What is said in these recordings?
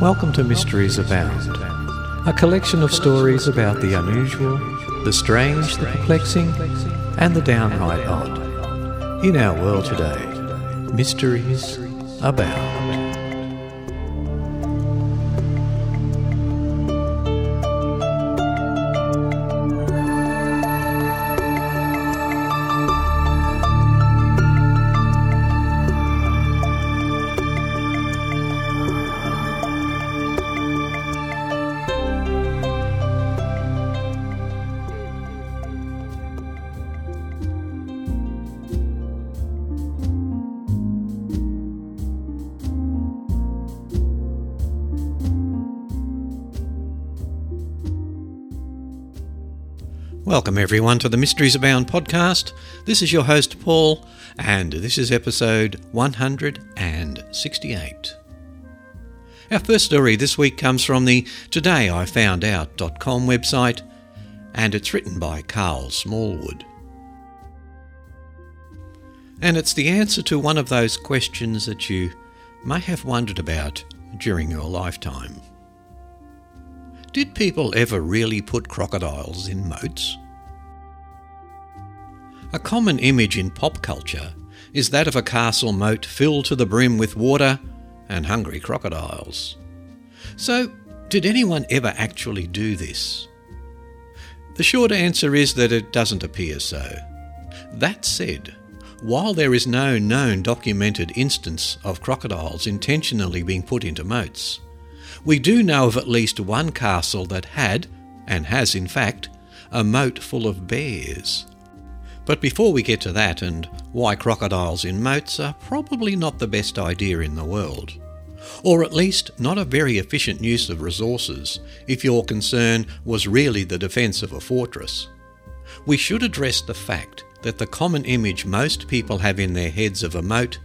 Welcome to Mysteries Abound, a collection of stories about the unusual, the strange, the perplexing, and the downright odd. In our world today, mysteries abound. Everyone, to the Mysteries Abound podcast. This is your host, Paul, and this is episode 168. Our first story this week comes from the todayifoundout.com website, and it's written by Karl Smallwood. And it's the answer to one of those questions that you may have wondered about during your lifetime. Did people ever really put crocodiles in moats? A common image in pop culture is that of a castle moat filled to the brim with water and hungry crocodiles. So, did anyone ever actually do this? The short answer is that it doesn't appear so. That said, while there is no known documented instance of crocodiles intentionally being put into moats, we do know of at least one castle that had, and has in fact, a moat full of bears. But before we get to that and why crocodiles in moats are probably not the best idea in the world, or at least not a very efficient use of resources if your concern was really the defence of a fortress, we should address the fact that the common image most people have in their heads of a moat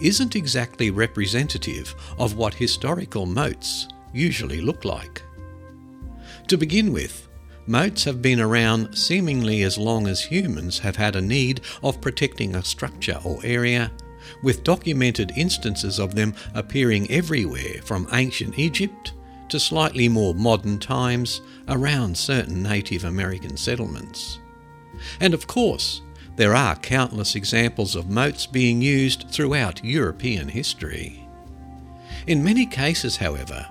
isn't exactly representative of what historical moats usually look like. To begin with, moats have been around seemingly as long as humans have had a need of protecting a structure or area, with documented instances of them appearing everywhere from ancient Egypt to slightly more modern times around certain Native American settlements. And of course, there are countless examples of moats being used throughout European history. In many cases, however,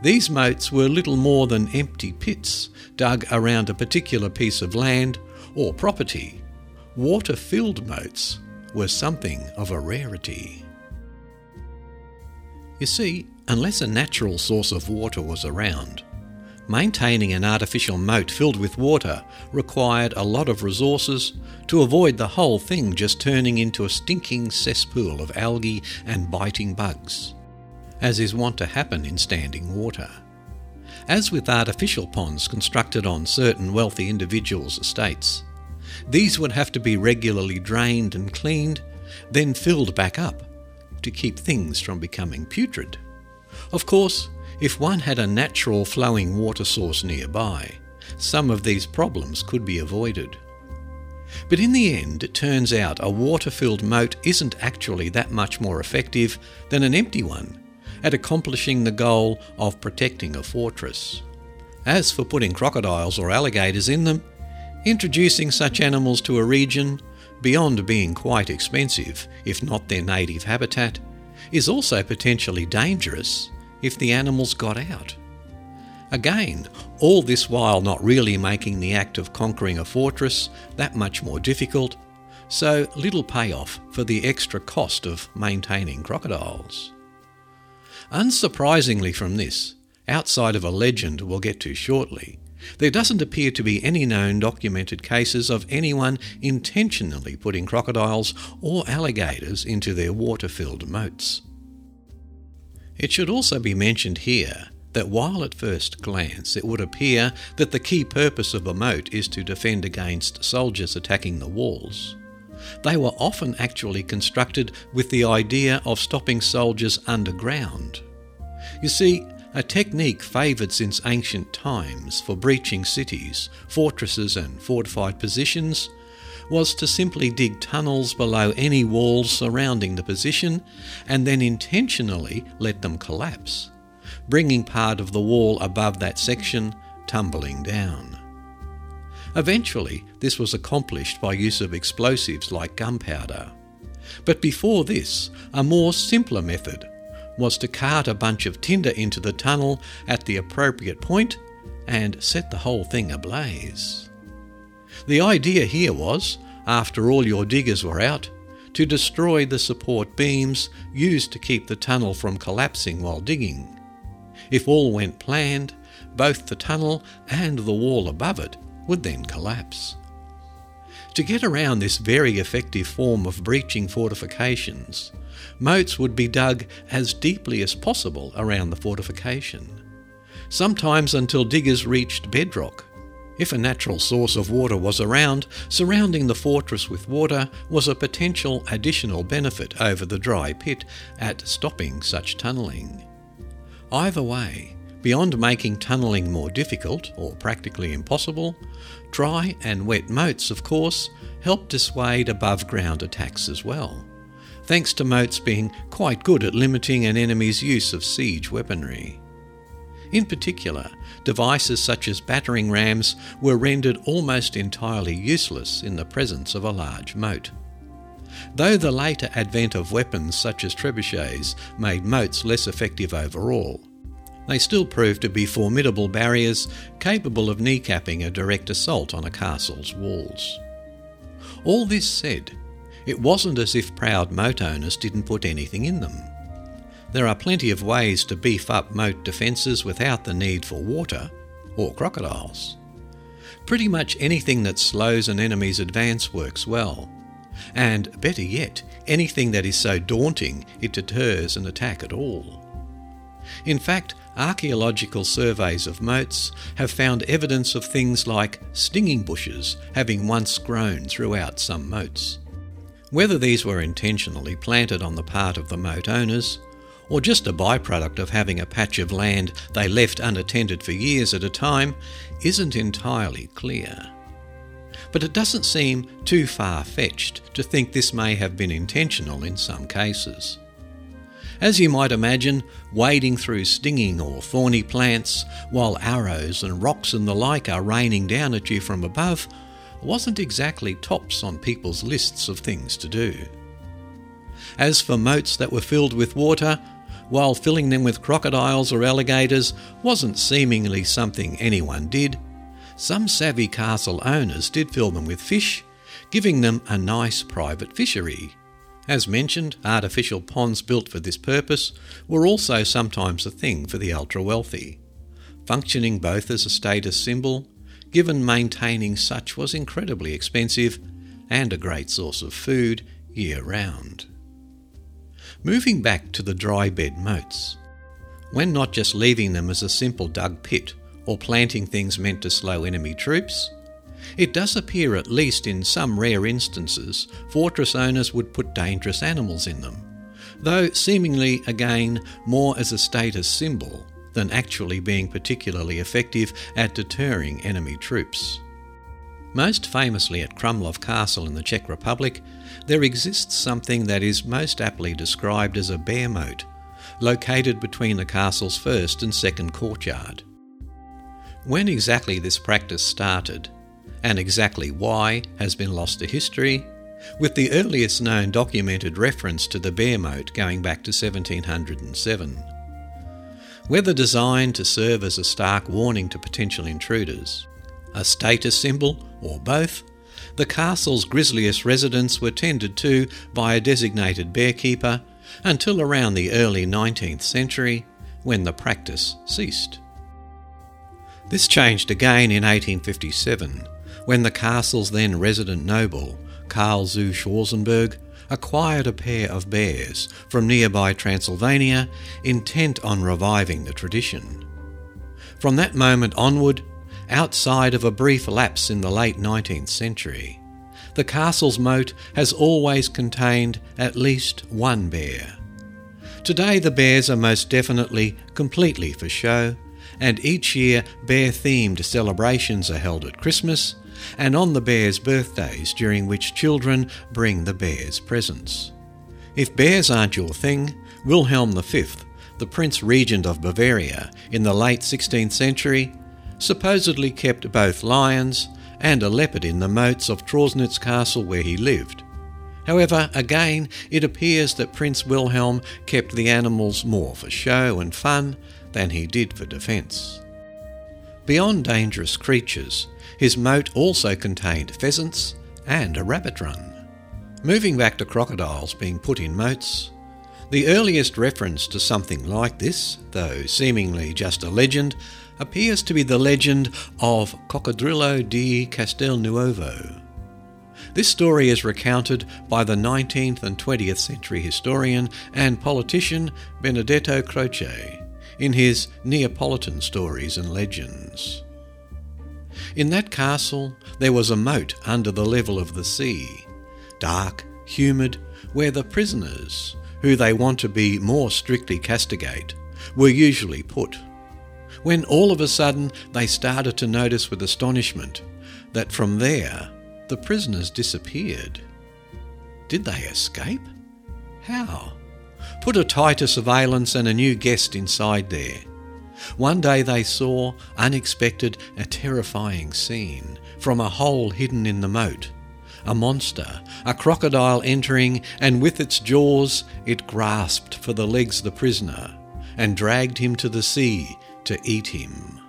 these moats were little more than empty pits dug around a particular piece of land or property. Water filled moats were something of a rarity. You see, unless a natural source of water was around, maintaining an artificial moat filled with water required a lot of resources to avoid the whole thing just turning into a stinking cesspool of algae and biting bugs as is wont to happen in standing water. As with artificial ponds constructed on certain wealthy individuals' estates, these would have to be regularly drained and cleaned, then filled back up to keep things from becoming putrid. Of course, if one had a natural flowing water source nearby, some of these problems could be avoided. But in the end, it turns out a water filled moat isn't actually that much more effective than an empty one at accomplishing the goal of protecting a fortress. As for putting crocodiles or alligators in them, introducing such animals to a region, beyond being quite expensive, if not their native habitat, is also potentially dangerous if the animals got out. Again, all this while not really making the act of conquering a fortress that much more difficult, so little payoff for the extra cost of maintaining crocodiles. Unsurprisingly from this, outside of a legend we'll get to shortly, there doesn't appear to be any known documented cases of anyone intentionally putting crocodiles or alligators into their water filled moats. It should also be mentioned here that while at first glance it would appear that the key purpose of a moat is to defend against soldiers attacking the walls, they were often actually constructed with the idea of stopping soldiers underground. You see, a technique favoured since ancient times for breaching cities, fortresses, and fortified positions was to simply dig tunnels below any walls surrounding the position and then intentionally let them collapse, bringing part of the wall above that section tumbling down. Eventually, this was accomplished by use of explosives like gunpowder. But before this, a more simpler method was to cart a bunch of tinder into the tunnel at the appropriate point and set the whole thing ablaze. The idea here was, after all your diggers were out, to destroy the support beams used to keep the tunnel from collapsing while digging. If all went planned, both the tunnel and the wall above it would then collapse. To get around this very effective form of breaching fortifications, moats would be dug as deeply as possible around the fortification, sometimes until diggers reached bedrock. If a natural source of water was around, surrounding the fortress with water was a potential additional benefit over the dry pit at stopping such tunnelling. Either way, Beyond making tunnelling more difficult, or practically impossible, dry and wet moats, of course, help dissuade above ground attacks as well, thanks to moats being quite good at limiting an enemy's use of siege weaponry. In particular, devices such as battering rams were rendered almost entirely useless in the presence of a large moat. Though the later advent of weapons such as trebuchets made moats less effective overall, they still proved to be formidable barriers capable of kneecapping a direct assault on a castle's walls. All this said, it wasn't as if proud moat owners didn't put anything in them. There are plenty of ways to beef up moat defences without the need for water or crocodiles. Pretty much anything that slows an enemy's advance works well. And better yet, anything that is so daunting it deters an attack at all. In fact, archaeological surveys of moats have found evidence of things like stinging bushes having once grown throughout some moats. Whether these were intentionally planted on the part of the moat owners, or just a byproduct of having a patch of land they left unattended for years at a time, isn't entirely clear. But it doesn't seem too far fetched to think this may have been intentional in some cases. As you might imagine, wading through stinging or thorny plants while arrows and rocks and the like are raining down at you from above wasn't exactly tops on people's lists of things to do. As for moats that were filled with water, while filling them with crocodiles or alligators wasn't seemingly something anyone did, some savvy castle owners did fill them with fish, giving them a nice private fishery. As mentioned, artificial ponds built for this purpose were also sometimes a thing for the ultra wealthy, functioning both as a status symbol, given maintaining such was incredibly expensive, and a great source of food year round. Moving back to the dry bed moats, when not just leaving them as a simple dug pit or planting things meant to slow enemy troops, it does appear, at least in some rare instances, fortress owners would put dangerous animals in them, though seemingly again more as a status symbol than actually being particularly effective at deterring enemy troops. Most famously at Krumlov Castle in the Czech Republic, there exists something that is most aptly described as a bear moat, located between the castle's first and second courtyard. When exactly this practice started and exactly why has been lost to history, with the earliest known documented reference to the bear moat going back to 1707. Whether designed to serve as a stark warning to potential intruders, a status symbol, or both, the castle's grisliest residents were tended to by a designated bearkeeper until around the early 19th century when the practice ceased. This changed again in 1857 when the castle's then resident noble, Karl zu Schwarzenberg, acquired a pair of bears from nearby Transylvania intent on reviving the tradition. From that moment onward, outside of a brief lapse in the late 19th century, the castle's moat has always contained at least one bear. Today, the bears are most definitely completely for show, and each year bear themed celebrations are held at Christmas and on the bears' birthdays, during which children bring the bears presents. If bears aren't your thing, Wilhelm V, the Prince Regent of Bavaria in the late 16th century, supposedly kept both lions and a leopard in the moats of Trausnitz Castle where he lived. However, again, it appears that Prince Wilhelm kept the animals more for show and fun than he did for defence. Beyond dangerous creatures, his moat also contained pheasants and a rabbit run. Moving back to crocodiles being put in moats, the earliest reference to something like this, though seemingly just a legend, appears to be the legend of Coccodrillo di Castelnuovo. This story is recounted by the 19th and 20th century historian and politician Benedetto Croce in his Neapolitan Stories and Legends. In that castle there was a moat under the level of the sea, dark, humid, where the prisoners, who they want to be more strictly castigate, were usually put. When all of a sudden they started to notice with astonishment that from there the prisoners disappeared. Did they escape? How? Put a tighter surveillance and a new guest inside there. One day they saw, unexpected, a terrifying scene from a hole hidden in the moat. A monster, a crocodile entering, and with its jaws it grasped for the legs the prisoner and dragged him to the sea to eat him.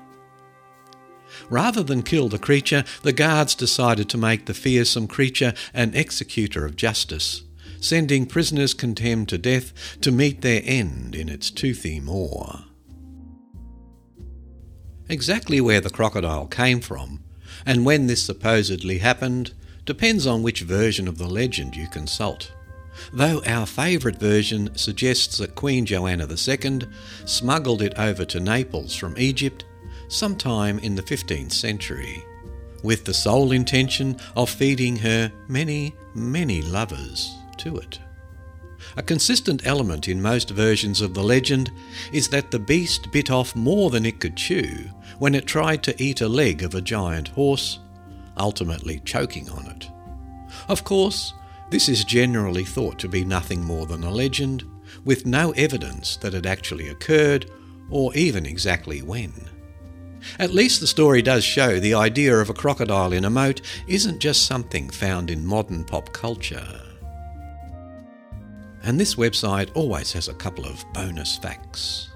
Rather than kill the creature, the guards decided to make the fearsome creature an executor of justice, sending prisoners condemned to death to meet their end in its toothy maw. Exactly where the crocodile came from, and when this supposedly happened, depends on which version of the legend you consult. Though our favourite version suggests that Queen Joanna II smuggled it over to Naples from Egypt sometime in the 15th century, with the sole intention of feeding her many, many lovers to it. A consistent element in most versions of the legend is that the beast bit off more than it could chew when it tried to eat a leg of a giant horse, ultimately choking on it. Of course, this is generally thought to be nothing more than a legend, with no evidence that it actually occurred or even exactly when. At least the story does show the idea of a crocodile in a moat isn't just something found in modern pop culture. And this website always has a couple of bonus facts.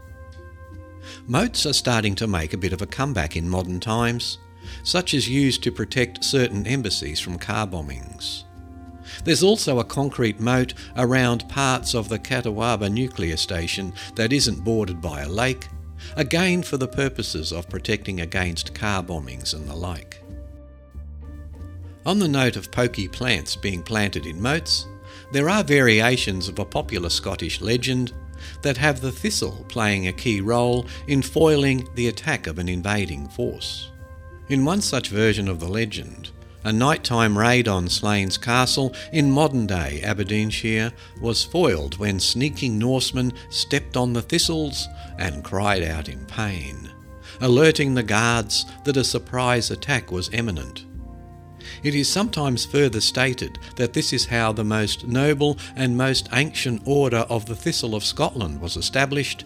Moats are starting to make a bit of a comeback in modern times, such as used to protect certain embassies from car bombings. There's also a concrete moat around parts of the Catawba nuclear station that isn't bordered by a lake, again for the purposes of protecting against car bombings and the like. On the note of pokey plants being planted in moats, there are variations of a popular Scottish legend that have the thistle playing a key role in foiling the attack of an invading force. In one such version of the legend, a nighttime raid on Slains Castle in modern day Aberdeenshire was foiled when sneaking Norsemen stepped on the thistles and cried out in pain, alerting the guards that a surprise attack was imminent. It is sometimes further stated that this is how the most noble and most ancient order of the Thistle of Scotland was established,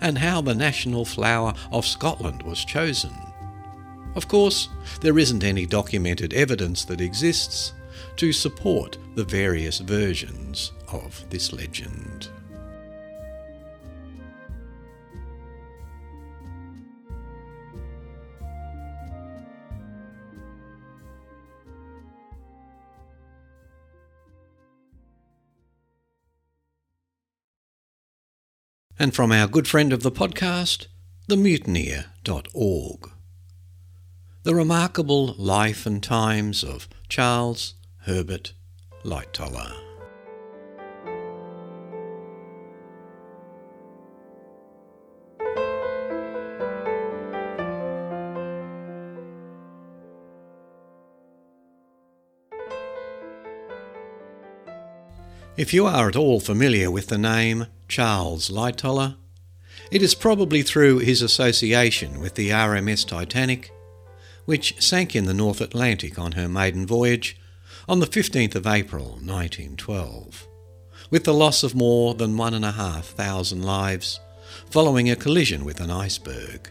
and how the national flower of Scotland was chosen. Of course, there isn't any documented evidence that exists to support the various versions of this legend. And from our good friend of the podcast, themutineer.org. The remarkable life and times of Charles Herbert Lightoller. If you are at all familiar with the name Charles Lightoller, it is probably through his association with the RMS Titanic, which sank in the North Atlantic on her maiden voyage on the 15th of April 1912, with the loss of more than one and a half thousand lives following a collision with an iceberg.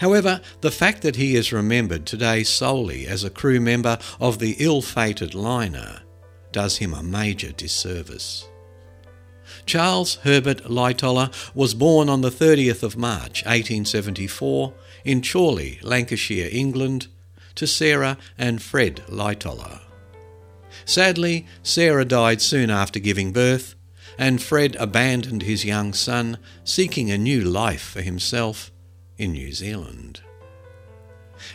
However, the fact that he is remembered today solely as a crew member of the ill fated liner does him a major disservice. Charles Herbert Lightoller was born on the 30th of March 1874 in Chorley, Lancashire, England, to Sarah and Fred Lightoller. Sadly, Sarah died soon after giving birth, and Fred abandoned his young son, seeking a new life for himself in New Zealand.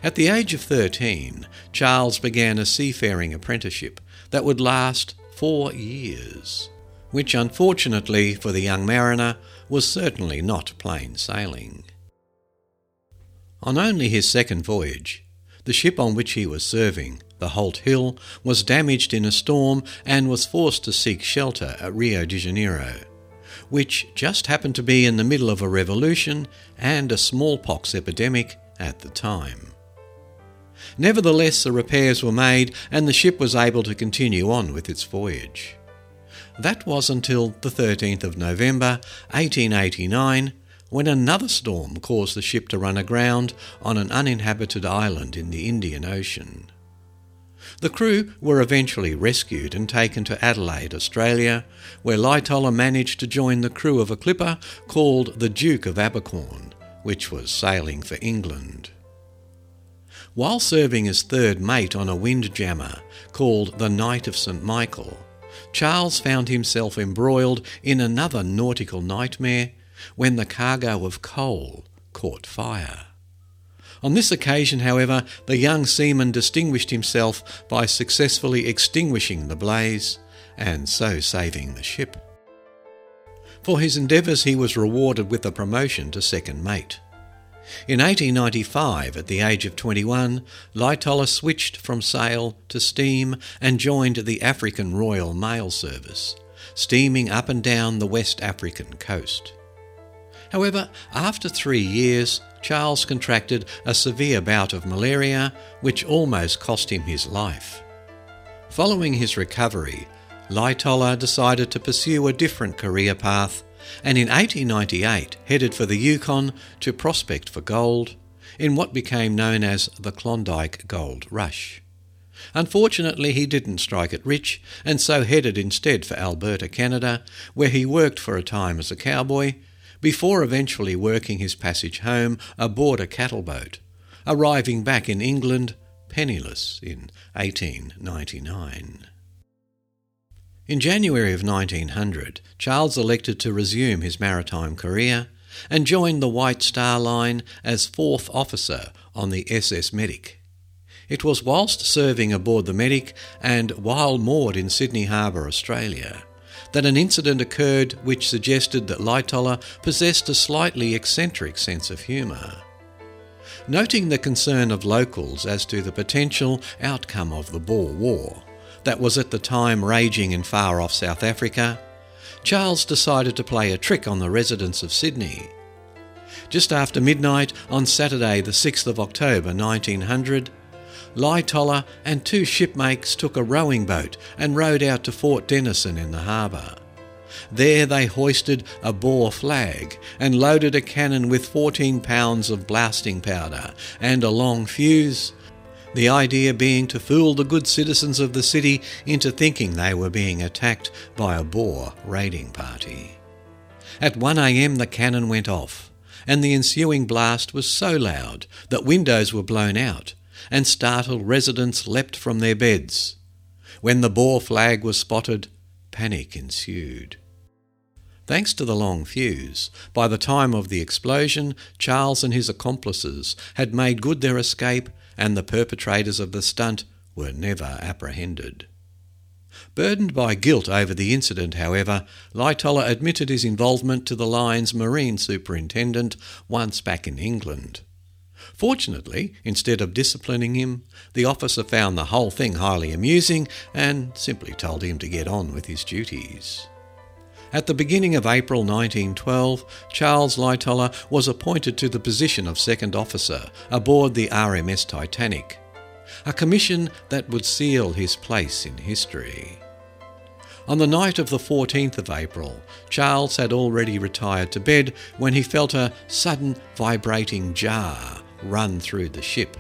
At the age of 13, Charles began a seafaring apprenticeship that would last four years, which unfortunately for the young mariner was certainly not plain sailing. On only his second voyage, the ship on which he was serving, the Holt Hill, was damaged in a storm and was forced to seek shelter at Rio de Janeiro, which just happened to be in the middle of a revolution and a smallpox epidemic at the time. Nevertheless, the repairs were made and the ship was able to continue on with its voyage. That was until the 13th of November 1889 when another storm caused the ship to run aground on an uninhabited island in the Indian Ocean. The crew were eventually rescued and taken to Adelaide, Australia, where Lightoller managed to join the crew of a clipper called the Duke of Abercorn, which was sailing for England. While serving as third mate on a windjammer called the Knight of St. Michael, Charles found himself embroiled in another nautical nightmare when the cargo of coal caught fire. On this occasion, however, the young seaman distinguished himself by successfully extinguishing the blaze and so saving the ship. For his endeavours, he was rewarded with a promotion to second mate. In 1895, at the age of 21, Lightoller switched from sail to steam and joined the African Royal Mail Service, steaming up and down the West African coast. However, after three years, Charles contracted a severe bout of malaria, which almost cost him his life. Following his recovery, Lightoller decided to pursue a different career path and in 1898 headed for the Yukon to prospect for gold in what became known as the Klondike Gold Rush. Unfortunately, he didn't strike it rich and so headed instead for Alberta, Canada, where he worked for a time as a cowboy before eventually working his passage home aboard a cattle boat, arriving back in England penniless in 1899. In January of 1900, Charles elected to resume his maritime career and joined the White Star Line as fourth officer on the SS Medic. It was whilst serving aboard the Medic and while moored in Sydney Harbour, Australia, that an incident occurred which suggested that Lightoller possessed a slightly eccentric sense of humour. Noting the concern of locals as to the potential outcome of the Boer War, that was at the time raging in far off South Africa, Charles decided to play a trick on the residents of Sydney. Just after midnight on Saturday, the 6th of October 1900, Lightoller and two shipmates took a rowing boat and rowed out to Fort Denison in the harbour. There they hoisted a Boer flag and loaded a cannon with 14 pounds of blasting powder and a long fuse the idea being to fool the good citizens of the city into thinking they were being attacked by a Boer raiding party. At 1am the cannon went off, and the ensuing blast was so loud that windows were blown out, and startled residents leapt from their beds. When the Boer flag was spotted, panic ensued. Thanks to the long fuse, by the time of the explosion, Charles and his accomplices had made good their escape and the perpetrators of the stunt were never apprehended. Burdened by guilt over the incident, however, Lightoller admitted his involvement to the line's marine superintendent once back in England. Fortunately, instead of disciplining him, the officer found the whole thing highly amusing and simply told him to get on with his duties. At the beginning of April 1912, Charles Lightoller was appointed to the position of second officer aboard the RMS Titanic, a commission that would seal his place in history. On the night of the 14th of April, Charles had already retired to bed when he felt a sudden vibrating jar run through the ship.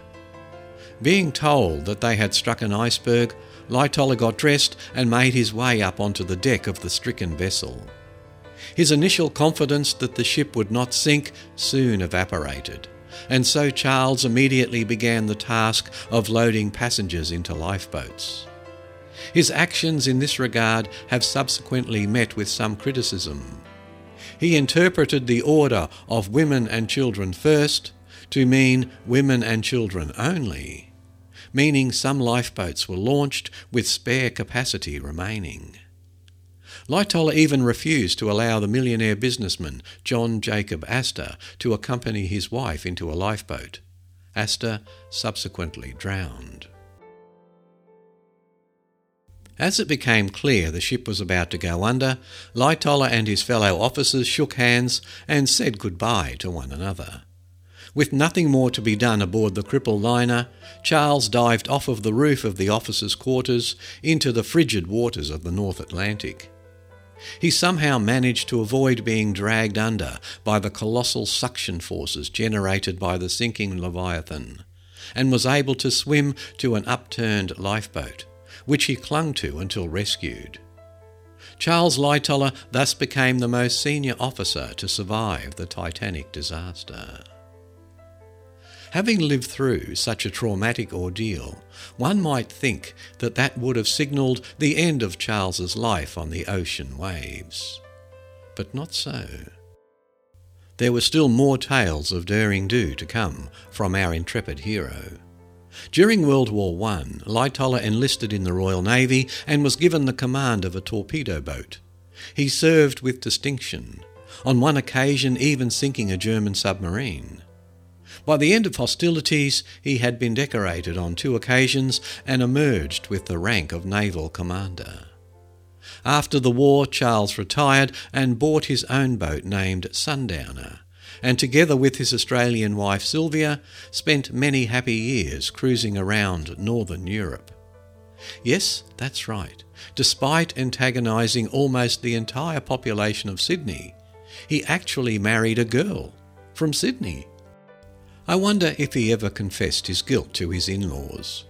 Being told that they had struck an iceberg, Lightoller got dressed and made his way up onto the deck of the stricken vessel. His initial confidence that the ship would not sink soon evaporated, and so Charles immediately began the task of loading passengers into lifeboats. His actions in this regard have subsequently met with some criticism. He interpreted the order of women and children first to mean women and children only, meaning some lifeboats were launched with spare capacity remaining. Lightoller even refused to allow the millionaire businessman John Jacob Astor to accompany his wife into a lifeboat. Astor subsequently drowned. As it became clear the ship was about to go under, Lightoller and his fellow officers shook hands and said goodbye to one another. With nothing more to be done aboard the cripple liner, Charles dived off of the roof of the officers' quarters into the frigid waters of the North Atlantic. He somehow managed to avoid being dragged under by the colossal suction forces generated by the sinking Leviathan, and was able to swim to an upturned lifeboat, which he clung to until rescued. Charles Lightoller thus became the most senior officer to survive the Titanic disaster. Having lived through such a traumatic ordeal, one might think that that would have signalled the end of Charles's life on the ocean waves. But not so. There were still more tales of daring do to come from our intrepid hero. During World War I, Lightoller enlisted in the Royal Navy and was given the command of a torpedo boat. He served with distinction, on one occasion even sinking a German submarine. By the end of hostilities, he had been decorated on two occasions and emerged with the rank of naval commander. After the war, Charles retired and bought his own boat named Sundowner, and together with his Australian wife Sylvia, spent many happy years cruising around northern Europe. Yes, that's right. Despite antagonising almost the entire population of Sydney, he actually married a girl from Sydney. I wonder if he ever confessed his guilt to his in laws.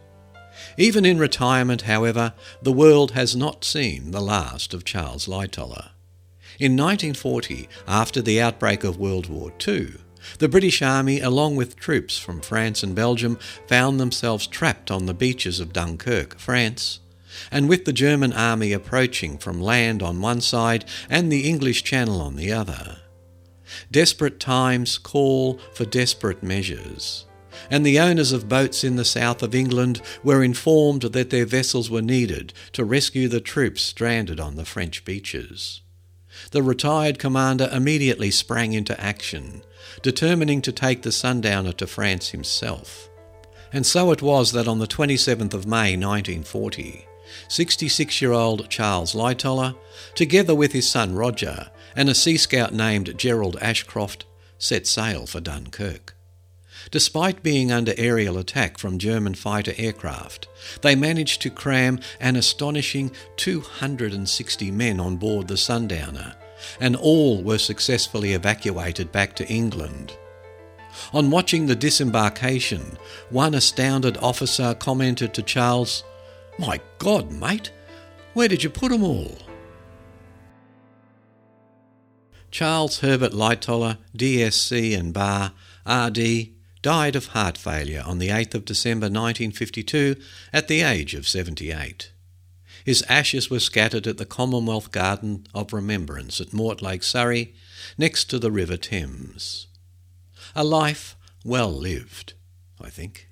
Even in retirement, however, the world has not seen the last of Charles Lightoller. In 1940, after the outbreak of World War II, the British Army, along with troops from France and Belgium, found themselves trapped on the beaches of Dunkirk, France, and with the German army approaching from land on one side and the English Channel on the other. Desperate times call for desperate measures, and the owners of boats in the south of England were informed that their vessels were needed to rescue the troops stranded on the French beaches. The retired commander immediately sprang into action, determining to take the Sundowner to France himself. And so it was that on the 27th of May 1940, 66 year old Charles Lightoller, together with his son Roger and a Sea Scout named Gerald Ashcroft, set sail for Dunkirk. Despite being under aerial attack from German fighter aircraft, they managed to cram an astonishing 260 men on board the Sundowner, and all were successfully evacuated back to England. On watching the disembarkation, one astounded officer commented to Charles, My God, mate, where did you put 'em all? Charles Herbert Lightoller, DSC and Bar, RD, died of heart failure on the 8th of December 1952 at the age of 78. his ashes were scattered at the Commonwealth Garden of Remembrance at Mortlake, Surrey, next to the River Thames. A life well lived, I think.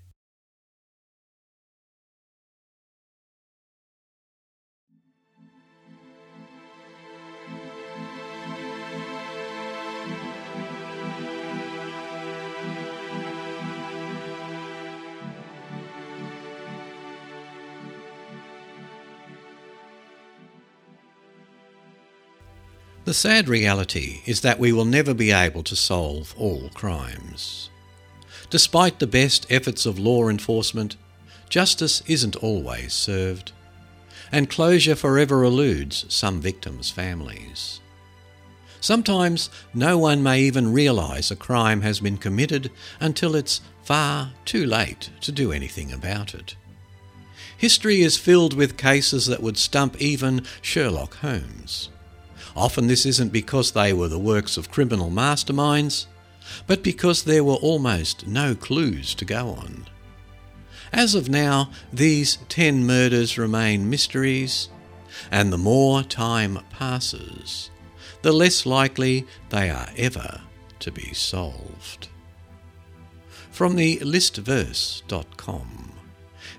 The sad reality is that we will never be able to solve all crimes. Despite the best efforts of law enforcement, justice isn't always served, and closure forever eludes some victims' families. Sometimes no one may even realise a crime has been committed until it's far too late to do anything about it. History is filled with cases that would stump even Sherlock Holmes. Often this isn't because they were the works of criminal masterminds, but because there were almost no clues to go on. As of now, these ten murders remain mysteries, and the more time passes, the less likely they are ever to be solved. From the listverse.com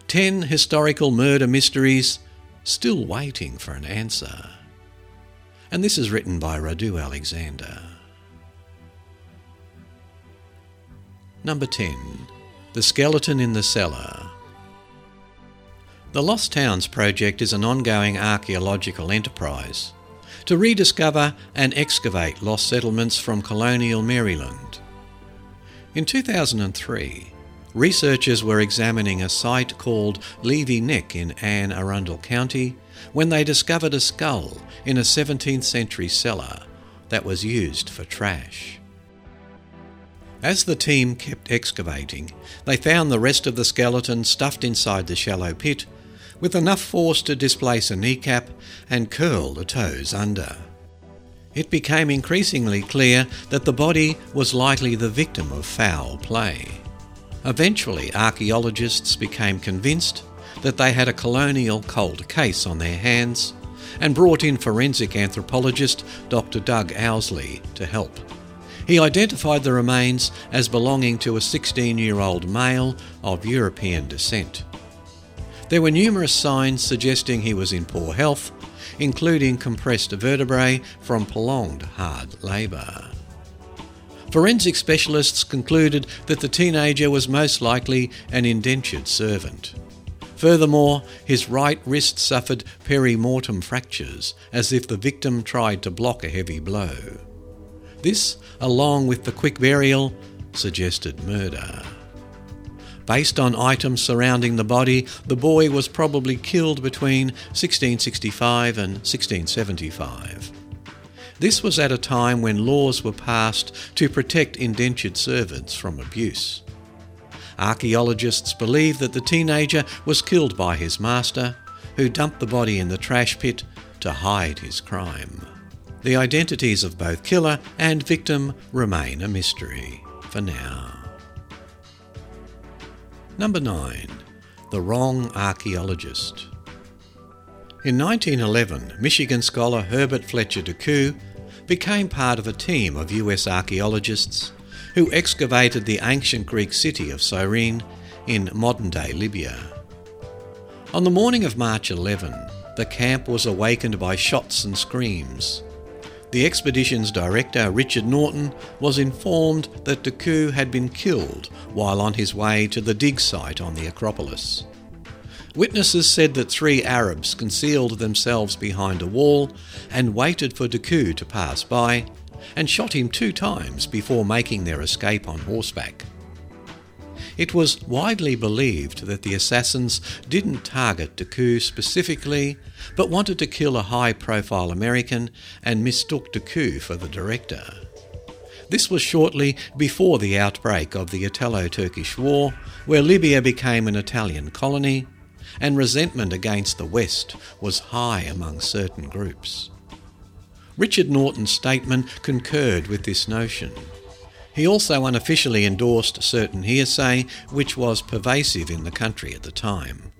10 historical murder mysteries still waiting for an answer and this is written by Radu Alexander. Number 10 The Skeleton in the Cellar. The Lost Towns project is an ongoing archaeological enterprise to rediscover and excavate lost settlements from colonial Maryland. In 2003, researchers were examining a site called Leavy Neck in Anne Arundel County when they discovered a skull in a 17th century cellar that was used for trash. As the team kept excavating, they found the rest of the skeleton stuffed inside the shallow pit with enough force to displace a kneecap and curl the toes under. It became increasingly clear that the body was likely the victim of foul play. Eventually, archaeologists became convinced that they had a colonial cold case on their hands and brought in forensic anthropologist Dr. Doug Owsley to help. He identified the remains as belonging to a 16 year old male of European descent. There were numerous signs suggesting he was in poor health, including compressed vertebrae from prolonged hard labour. Forensic specialists concluded that the teenager was most likely an indentured servant. Furthermore, his right wrist suffered perimortem fractures, as if the victim tried to block a heavy blow. This, along with the quick burial, suggested murder. Based on items surrounding the body, the boy was probably killed between 1665 and 1675. This was at a time when laws were passed to protect indentured servants from abuse. Archaeologists believe that the teenager was killed by his master, who dumped the body in the trash pit to hide his crime. The identities of both killer and victim remain a mystery for now. Number 9. The Wrong Archaeologist. In 1911, Michigan scholar Herbert Fletcher DeCou became part of a team of US archaeologists who excavated the ancient Greek city of Cyrene in modern day Libya. On the morning of March 11, the camp was awakened by shots and screams. The expedition's director, Richard Norton, was informed that DeCou had been killed while on his way to the dig site on the Acropolis. Witnesses said that three Arabs concealed themselves behind a wall and waited for DeCou to pass by and shot him two times before making their escape on horseback. It was widely believed that the assassins didn't target DeCou specifically, but wanted to kill a high profile American and mistook DeCou for the director. This was shortly before the outbreak of the Italo Turkish War, where Libya became an Italian colony, and resentment against the West was high among certain groups. Richard Norton's statement concurred with this notion. He also unofficially endorsed certain hearsay which was pervasive in the country at the time.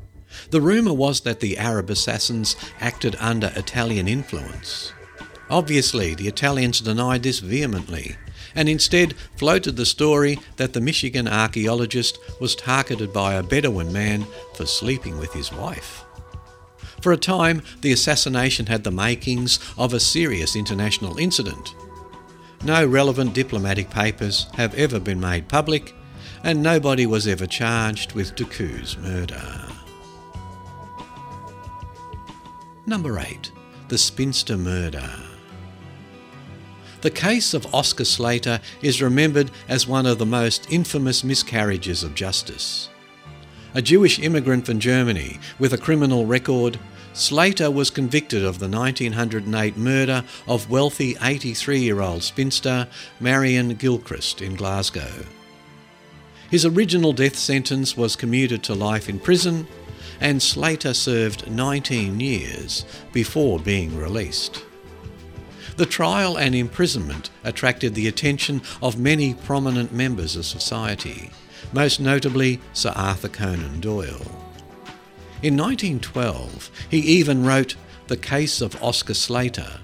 The rumour was that the Arab assassins acted under Italian influence. Obviously, the Italians denied this vehemently and instead floated the story that the Michigan archaeologist was targeted by a Bedouin man for sleeping with his wife. For a time, the assassination had the makings of a serious international incident. No relevant diplomatic papers have ever been made public, and nobody was ever charged with DeCou's murder. Number 8. The Spinster Murder. The case of Oscar Slater is remembered as one of the most infamous miscarriages of justice. A Jewish immigrant from Germany with a criminal record, Slater was convicted of the 1908 murder of wealthy 83 year old spinster Marion Gilchrist in Glasgow. His original death sentence was commuted to life in prison, and Slater served 19 years before being released. The trial and imprisonment attracted the attention of many prominent members of society, most notably Sir Arthur Conan Doyle. In 1912, he even wrote The Case of Oscar Slater,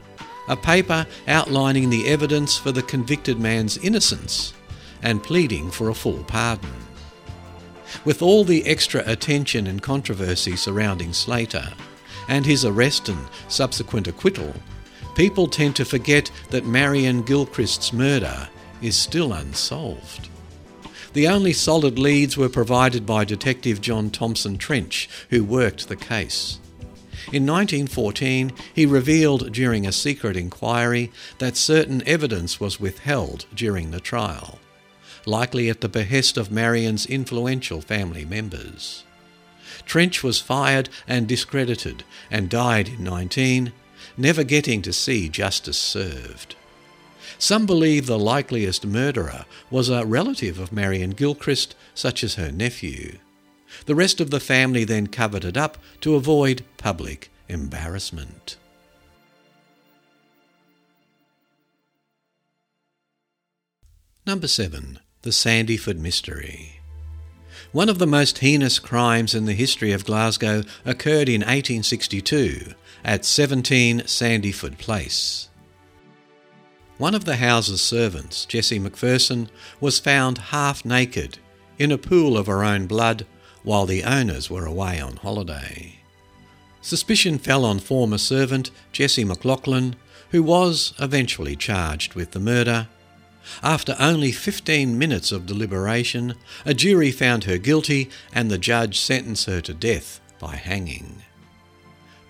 a paper outlining the evidence for the convicted man's innocence and pleading for a full pardon. With all the extra attention and controversy surrounding Slater, and his arrest and subsequent acquittal, people tend to forget that Marion Gilchrist's murder is still unsolved. The only solid leads were provided by Detective John Thompson Trench, who worked the case. In 1914, he revealed during a secret inquiry that certain evidence was withheld during the trial, likely at the behest of Marion's influential family members. Trench was fired and discredited and died in 19, never getting to see justice served. Some believe the likeliest murderer was a relative of Marion Gilchrist, such as her nephew. The rest of the family then covered it up to avoid public embarrassment. Number 7. The Sandyford Mystery. One of the most heinous crimes in the history of Glasgow occurred in 1862 at 17 Sandyford Place. One of the house's servants, Jessie McPherson, was found half naked in a pool of her own blood while the owners were away on holiday. Suspicion fell on former servant Jessie McLaughlin, who was eventually charged with the murder. After only 15 minutes of deliberation, a jury found her guilty and the judge sentenced her to death by hanging.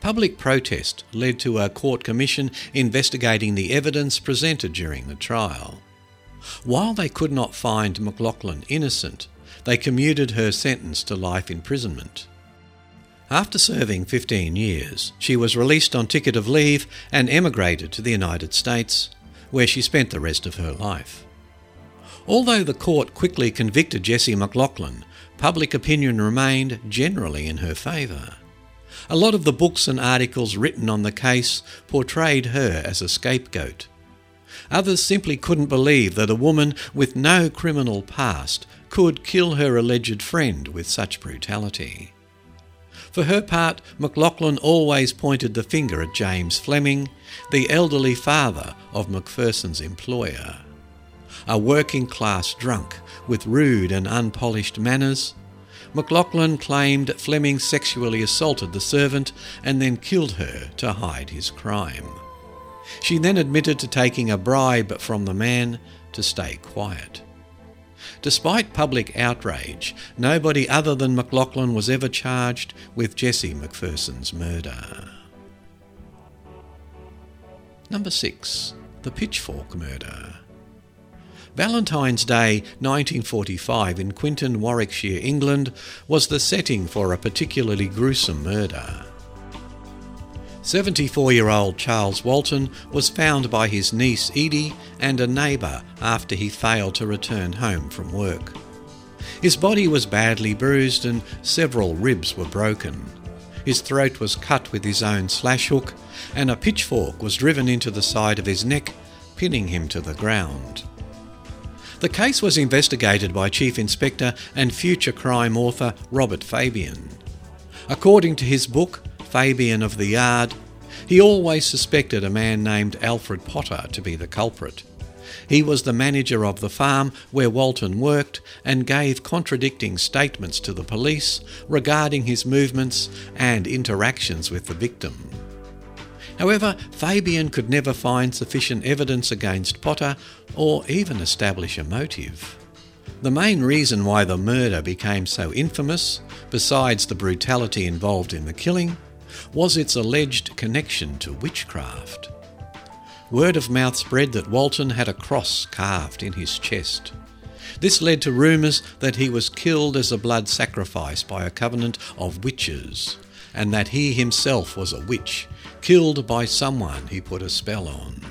Public protest led to a court commission investigating the evidence presented during the trial. While they could not find McLaughlin innocent, they commuted her sentence to life imprisonment. After serving 15 years, she was released on ticket of leave and emigrated to the United States, where she spent the rest of her life. Although the court quickly convicted Jessie McLaughlin, public opinion remained generally in her favour. A lot of the books and articles written on the case portrayed her as a scapegoat. Others simply couldn't believe that a woman with no criminal past could kill her alleged friend with such brutality. For her part, McLaughlin always pointed the finger at James Fleming, the elderly father of Macpherson's employer. A working class drunk with rude and unpolished manners, McLaughlin claimed Fleming sexually assaulted the servant and then killed her to hide his crime. She then admitted to taking a bribe from the man to stay quiet. Despite public outrage, nobody other than McLaughlin was ever charged with Jessie McPherson's murder. Number 6. The Pitchfork Murder. Valentine's Day 1945 in Quinton, Warwickshire, England, was the setting for a particularly gruesome murder. 74 year old Charles Walton was found by his niece Edie and a neighbour after he failed to return home from work. His body was badly bruised and several ribs were broken. His throat was cut with his own slash hook, and a pitchfork was driven into the side of his neck, pinning him to the ground. The case was investigated by Chief Inspector and future crime author Robert Fabian. According to his book, Fabian of the Yard, he always suspected a man named Alfred Potter to be the culprit. He was the manager of the farm where Walton worked and gave contradicting statements to the police regarding his movements and interactions with the victim. However, Fabian could never find sufficient evidence against Potter or even establish a motive. The main reason why the murder became so infamous, besides the brutality involved in the killing, was its alleged connection to witchcraft. Word of mouth spread that Walton had a cross carved in his chest. This led to rumours that he was killed as a blood sacrifice by a covenant of witches, and that he himself was a witch, killed by someone he put a spell on.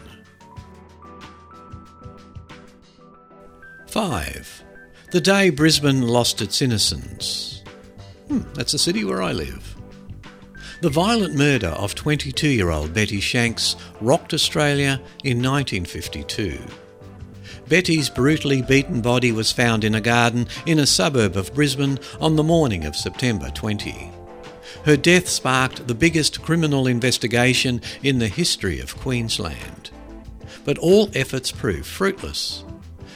5. The day Brisbane lost its innocence. Hmm, that's the city where I live. The violent murder of 22 year old Betty Shanks rocked Australia in 1952. Betty's brutally beaten body was found in a garden in a suburb of Brisbane on the morning of September 20. Her death sparked the biggest criminal investigation in the history of Queensland. But all efforts proved fruitless.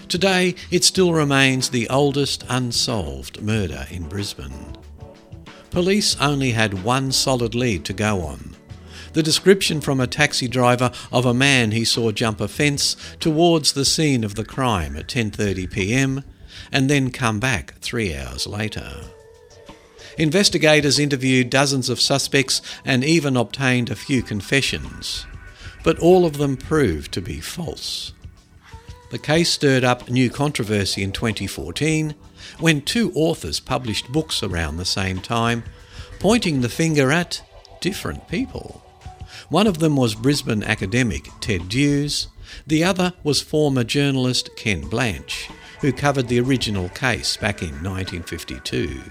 Today, it still remains the oldest unsolved murder in Brisbane. Police only had one solid lead to go on. The description from a taxi driver of a man he saw jump a fence towards the scene of the crime at 10:30 p.m. and then come back 3 hours later. Investigators interviewed dozens of suspects and even obtained a few confessions, but all of them proved to be false. The case stirred up new controversy in 2014 when two authors published books around the same time, pointing the finger at different people. One of them was Brisbane academic Ted Dews, the other was former journalist Ken Blanch, who covered the original case back in 1952.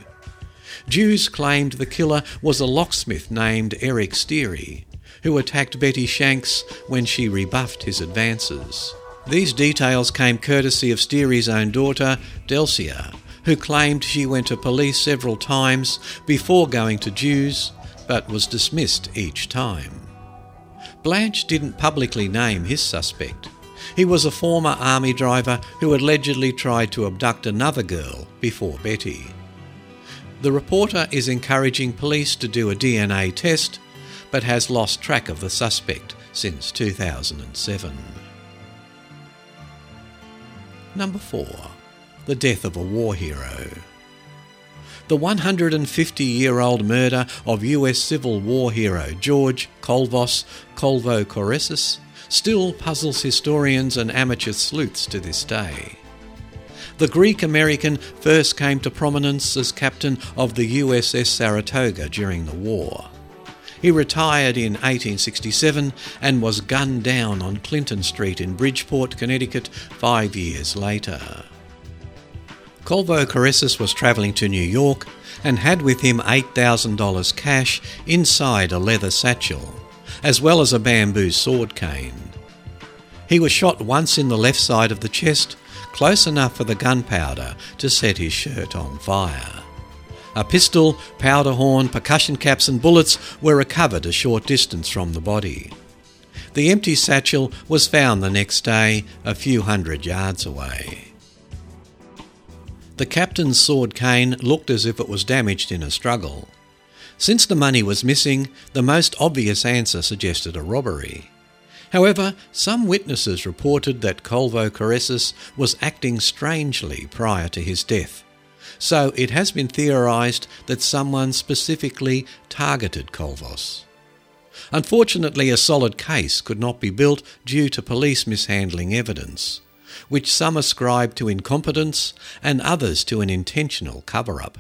Dews claimed the killer was a locksmith named Eric Steary, who attacked Betty Shanks when she rebuffed his advances. These details came courtesy of Steary's own daughter, Delcia, who claimed she went to police several times before going to Dews, but was dismissed each time. Blanch didn't publicly name his suspect. He was a former army driver who allegedly tried to abduct another girl before Betty. The reporter is encouraging police to do a DNA test, but has lost track of the suspect since 2007. Number 4 the death of a war hero. The 150 year old murder of US Civil War hero George Kolvos Colvocoresses still puzzles historians and amateur sleuths to this day. The Greek American first came to prominence as captain of the USS Saratoga during the war. He retired in 1867 and was gunned down on Clinton Street in Bridgeport, Connecticut, five years later. Colvocoresses was travelling to New York and had with him $8,000 cash inside a leather satchel, as well as a bamboo sword cane. He was shot once in the left side of the chest, close enough for the gunpowder to set his shirt on fire. A pistol, powder horn, percussion caps, and bullets were recovered a short distance from the body. The empty satchel was found the next day, a few hundred yards away. The captain's sword cane looked as if it was damaged in a struggle. Since the money was missing, the most obvious answer suggested a robbery. However, some witnesses reported that Colvocoresses was acting strangely prior to his death, so it has been theorised that someone specifically targeted Colvos. Unfortunately, a solid case could not be built due to police mishandling evidence which some ascribe to incompetence and others to an intentional cover up.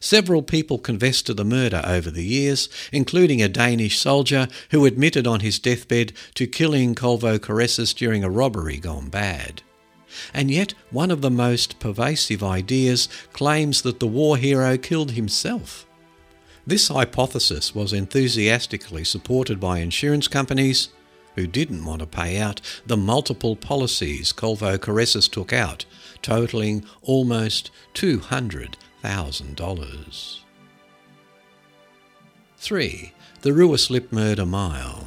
Several people confessed to the murder over the years, including a Danish soldier who admitted on his deathbed to killing Colvocoresses during a robbery gone bad. And yet, one of the most pervasive ideas claims that the war hero killed himself. This hypothesis was enthusiastically supported by insurance companies, who didn't want to pay out the multiple policies Colvocoresses took out, totalling almost $200,000. 3. The Ruislip Murder Mile.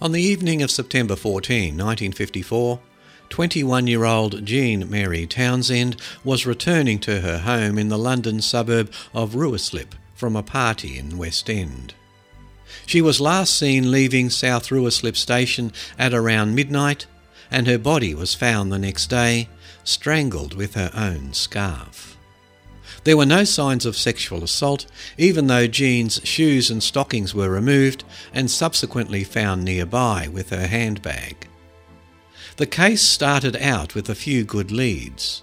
On the evening of September 14, 1954, 21 year old Jean Mary Townsend was returning to her home in the London suburb of Ruislip from a party in West End. She was last seen leaving South Ruislip Station at around midnight, and her body was found the next day, strangled with her own scarf. There were no signs of sexual assault, even though Jean's shoes and stockings were removed and subsequently found nearby with her handbag. The case started out with a few good leads.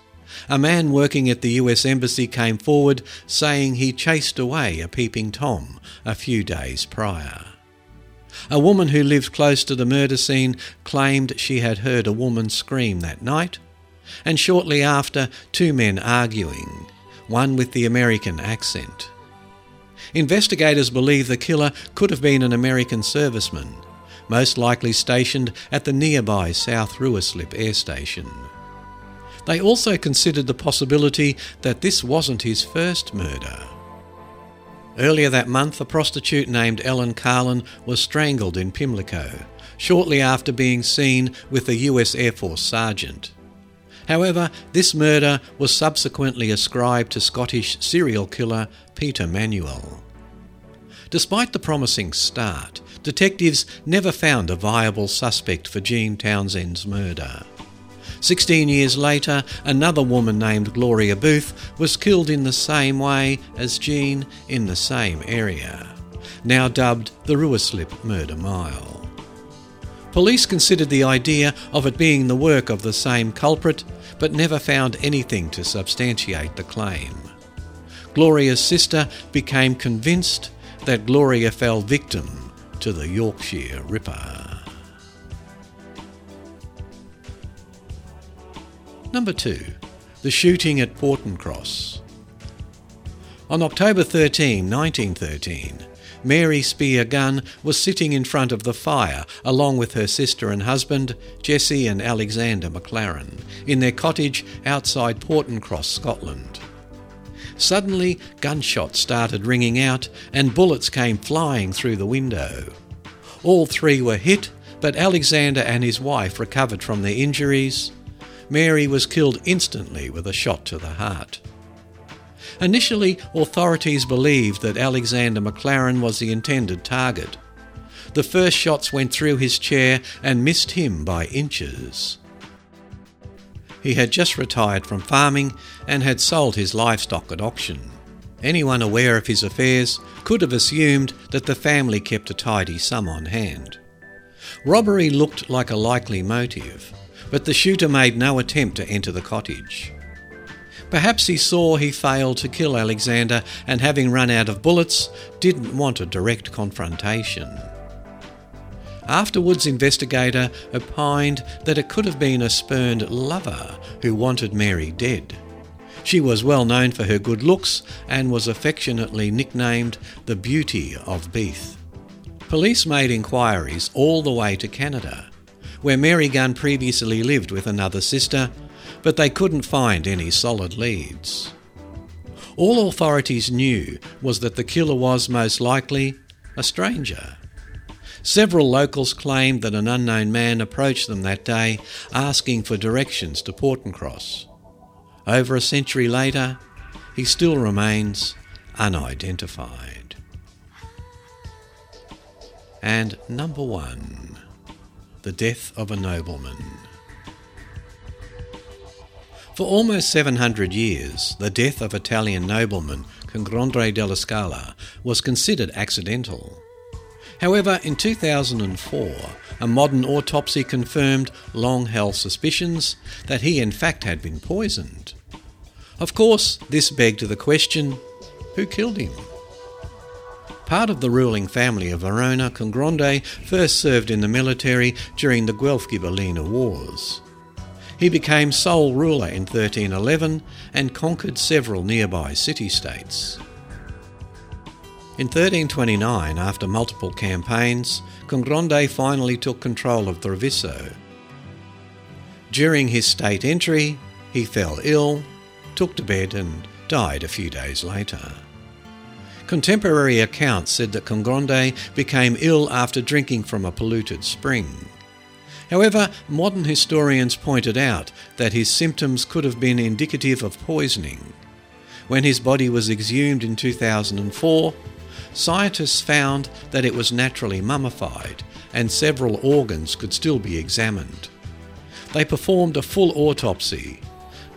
A man working at the US Embassy came forward saying he chased away a peeping Tom a few days prior. A woman who lived close to the murder scene claimed she had heard a woman scream that night, and shortly after, two men arguing one with the American accent. Investigators believe the killer could have been an American serviceman, most likely stationed at the nearby South Ruislip Air Station. They also considered the possibility that this wasn't his first murder. Earlier that month, a prostitute named Ellen Carlin was strangled in Pimlico, shortly after being seen with a US Air Force sergeant. However, this murder was subsequently ascribed to Scottish serial killer Peter Manuel. Despite the promising start, detectives never found a viable suspect for Jean Townsend's murder. Sixteen years later, another woman named Gloria Booth was killed in the same way as Jean in the same area, now dubbed the Ruislip Murder Mile. Police considered the idea of it being the work of the same culprit, but never found anything to substantiate the claim. Gloria's sister became convinced that Gloria fell victim to the Yorkshire Ripper. Number 2. The shooting at Portencross. On October 13, 1913, Mary Speir Gunn was sitting in front of the fire along with her sister and husband, Jessie and Alexander McLaren, in their cottage outside Portencross, Scotland. Suddenly, gunshots started ringing out and bullets came flying through the window. All three were hit, but Alexander and his wife recovered from their injuries. Mary was killed instantly with a shot to the heart. Initially, authorities believed that Alexander McLaren was the intended target. The first shots went through his chair and missed him by inches. He had just retired from farming and had sold his livestock at auction. Anyone aware of his affairs could have assumed that the family kept a tidy sum on hand. Robbery looked like a likely motive, but the shooter made no attempt to enter the cottage. Perhaps he saw he failed to kill Alexander and, having run out of bullets, didn't want a direct confrontation. Afterwards, investigator opined that it could have been a spurned lover who wanted Mary dead. She was well known for her good looks and was affectionately nicknamed the Beauty of Beith. Police made inquiries all the way to Canada, where Mary Gunn previously lived with another sister but they couldn't find any solid leads. All authorities knew was that the killer was most likely a stranger. Several locals claimed that an unknown man approached them that day asking for directions to Portencross. Over a century later, he still remains unidentified. And number one, the death of a nobleman. For almost 700 years, the death of Italian nobleman Cangrande della Scala was considered accidental. However, in 2004, a modern autopsy confirmed long held suspicions that he in fact had been poisoned. Of course, this begged the question who killed him? Part of the ruling family of Verona, Cangrande first served in the military during the Guelph Ghibellina Wars. He became sole ruler in 1311 and conquered several nearby city states. In 1329, after multiple campaigns, Cangrande finally took control of Treviso. During his state entry, he fell ill, took to bed, and died a few days later. Contemporary accounts said that Cangrande became ill after drinking from a polluted spring. However, modern historians pointed out that his symptoms could have been indicative of poisoning. When his body was exhumed in 2004, scientists found that it was naturally mummified and several organs could still be examined. They performed a full autopsy,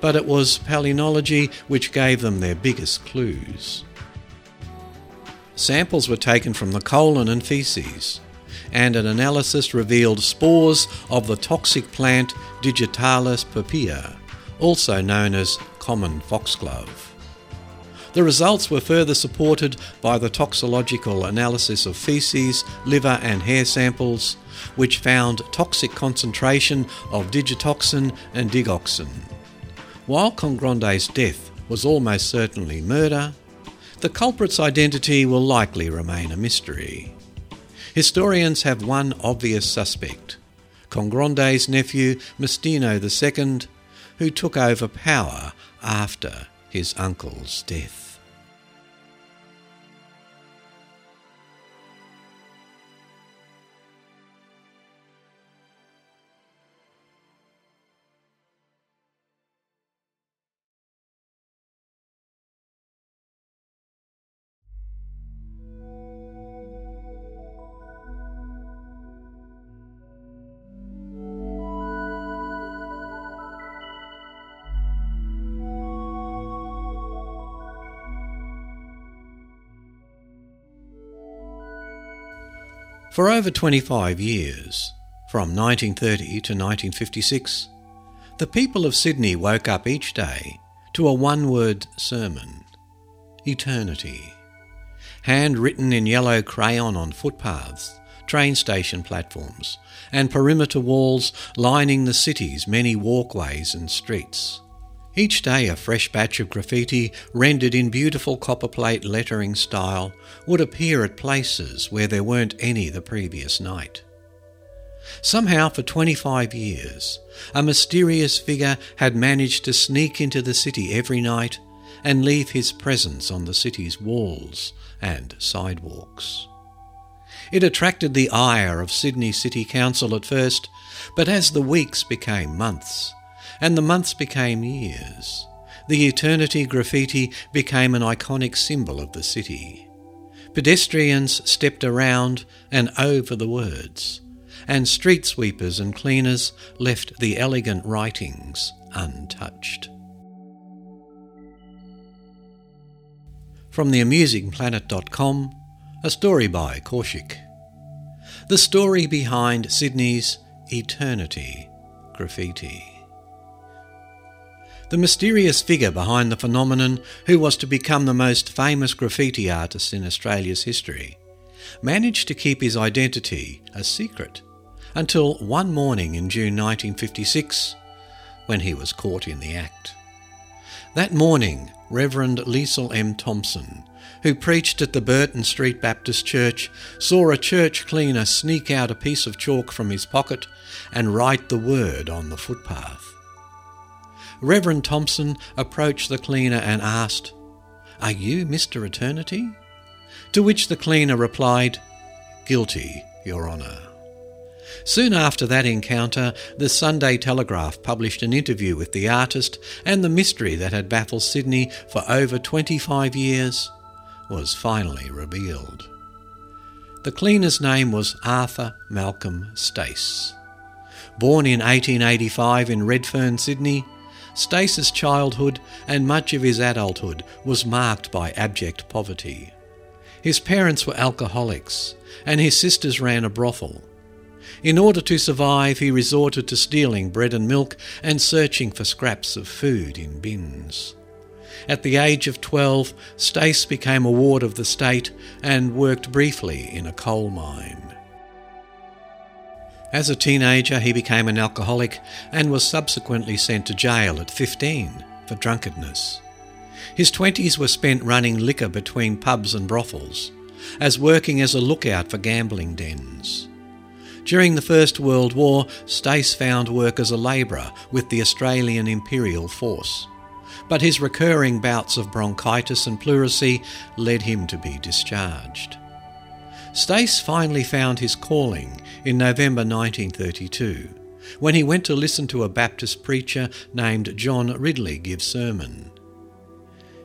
but it was palynology which gave them their biggest clues. Samples were taken from the colon and faeces, and an analysis revealed spores of the toxic plant Digitalis purpurea, also known as common foxglove. The results were further supported by the toxicological analysis of faeces, liver, and hair samples, which found toxic concentration of digitoxin and digoxin. While Cangrande's death was almost certainly murder, the culprit's identity will likely remain a mystery. Historians have one obvious suspect Cangrande's nephew, Mastino II, who took over power after his uncle's death. For over 25 years, from 1930 to 1956, the people of Sydney woke up each day to a one word sermon Eternity. Handwritten in yellow crayon on footpaths, train station platforms, and perimeter walls lining the city's many walkways and streets. Each day, a fresh batch of graffiti, rendered in beautiful copperplate lettering style, would appear at places where there weren't any the previous night. Somehow, for 25 years, a mysterious figure had managed to sneak into the city every night and leave his presence on the city's walls and sidewalks. It attracted the ire of Sydney City Council at first, but as the weeks became months, and the months became years. The eternity graffiti became an iconic symbol of the city. Pedestrians stepped around and over the words, and street sweepers and cleaners left the elegant writings untouched. From theamusingplanet.com, a story by Kaushik. The story behind Sydney's Eternity graffiti. The mysterious figure behind the phenomenon, who was to become the most famous graffiti artist in Australia's history, managed to keep his identity a secret until one morning in June 1956 when he was caught in the act. That morning, Reverend Liesl M. Thompson, who preached at the Burton Street Baptist Church, saw a church cleaner sneak out a piece of chalk from his pocket and write the word on the footpath. Reverend Thompson approached the cleaner and asked, Are you Mr. Eternity? To which the cleaner replied, Guilty, Your Honour. Soon after that encounter, the Sunday Telegraph published an interview with the artist, and the mystery that had baffled Sydney for over 25 years was finally revealed. The cleaner's name was Arthur Malcolm Stace. Born in 1885 in Redfern, Sydney, Stace's childhood and much of his adulthood was marked by abject poverty. His parents were alcoholics, and his sisters ran a brothel. In order to survive, he resorted to stealing bread and milk and searching for scraps of food in bins. At the age of 12, Stace became a ward of the state and worked briefly in a coal mine. As a teenager, he became an alcoholic and was subsequently sent to jail at 15 for drunkenness. His 20s were spent running liquor between pubs and brothels, as working as a lookout for gambling dens. During the First World War, Stace found work as a labourer with the Australian Imperial Force. but his recurring bouts of bronchitis and pleurisy led him to be discharged. Stace finally found his calling in November 1932 when he went to listen to a Baptist preacher named John Ridley give sermon.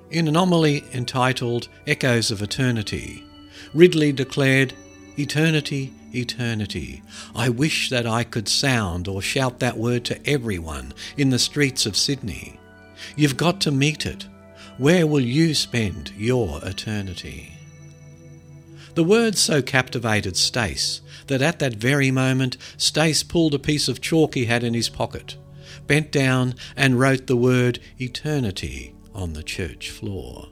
In an homily entitled Echoes of Eternity, Ridley declared, Eternity, eternity. I wish that I could sound or shout that word to everyone in the streets of Sydney. You've got to meet it. Where will you spend your eternity? The words so captivated Stace that at that very moment Stace pulled a piece of chalk he had in his pocket, bent down and wrote the word eternity on the church floor.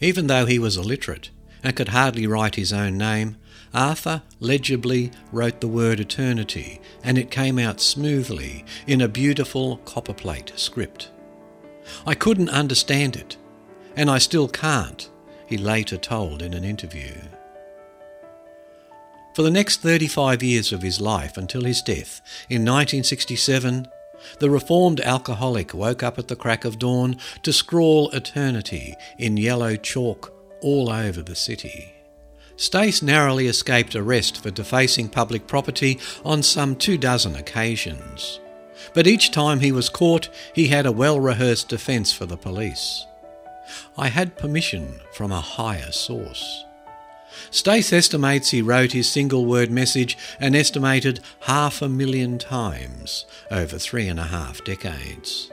Even though he was illiterate and could hardly write his own name, Arthur legibly wrote the word eternity, and it came out smoothly in a beautiful copperplate script. I couldn't understand it, and I still can't, he later told in an interview. For the next 35 years of his life until his death in 1967, the reformed alcoholic woke up at the crack of dawn to scrawl eternity in yellow chalk all over the city. Stace narrowly escaped arrest for defacing public property on some two dozen occasions. But each time he was caught, he had a well rehearsed defence for the police. I had permission from a higher source. Stace estimates he wrote his single word message an estimated half a million times over three and a half decades.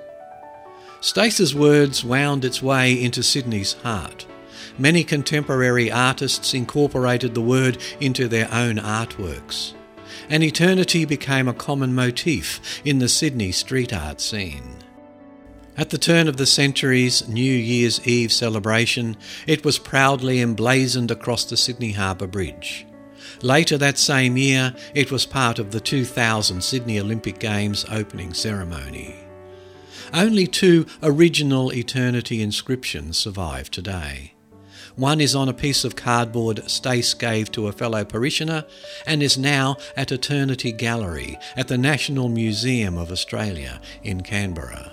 Stace's words wound its way into Sydney's heart. Many contemporary artists incorporated the word into their own artworks, and eternity became a common motif in the Sydney street art scene. At the turn of the century's New Year's Eve celebration, it was proudly emblazoned across the Sydney Harbour Bridge. Later that same year, it was part of the 2000 Sydney Olympic Games opening ceremony. Only two original eternity inscriptions survive today. One is on a piece of cardboard Stace gave to a fellow parishioner and is now at Eternity Gallery at the National Museum of Australia in Canberra.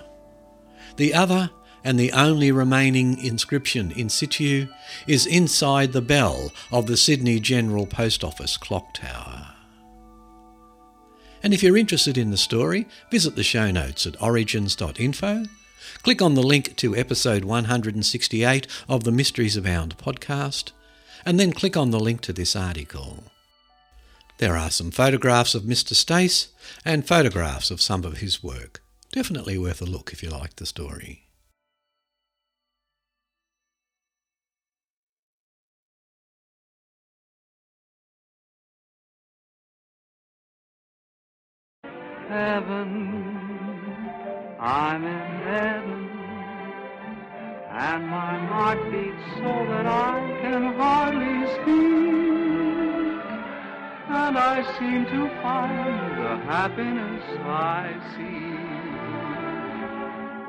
The other, and the only remaining inscription in situ, is inside the bell of the Sydney General Post Office clock tower. And if you're interested in the story, visit the show notes at origins.info Click on the link to episode 168 of the Mysteries Abound podcast, and then click on the link to this article. There are some photographs of Mr. Stace and photographs of some of his work. Definitely worth a look if you like the story. Heaven I'm in heaven, and my heart beats so that I can hardly speak, and I seem to find the happiness I seek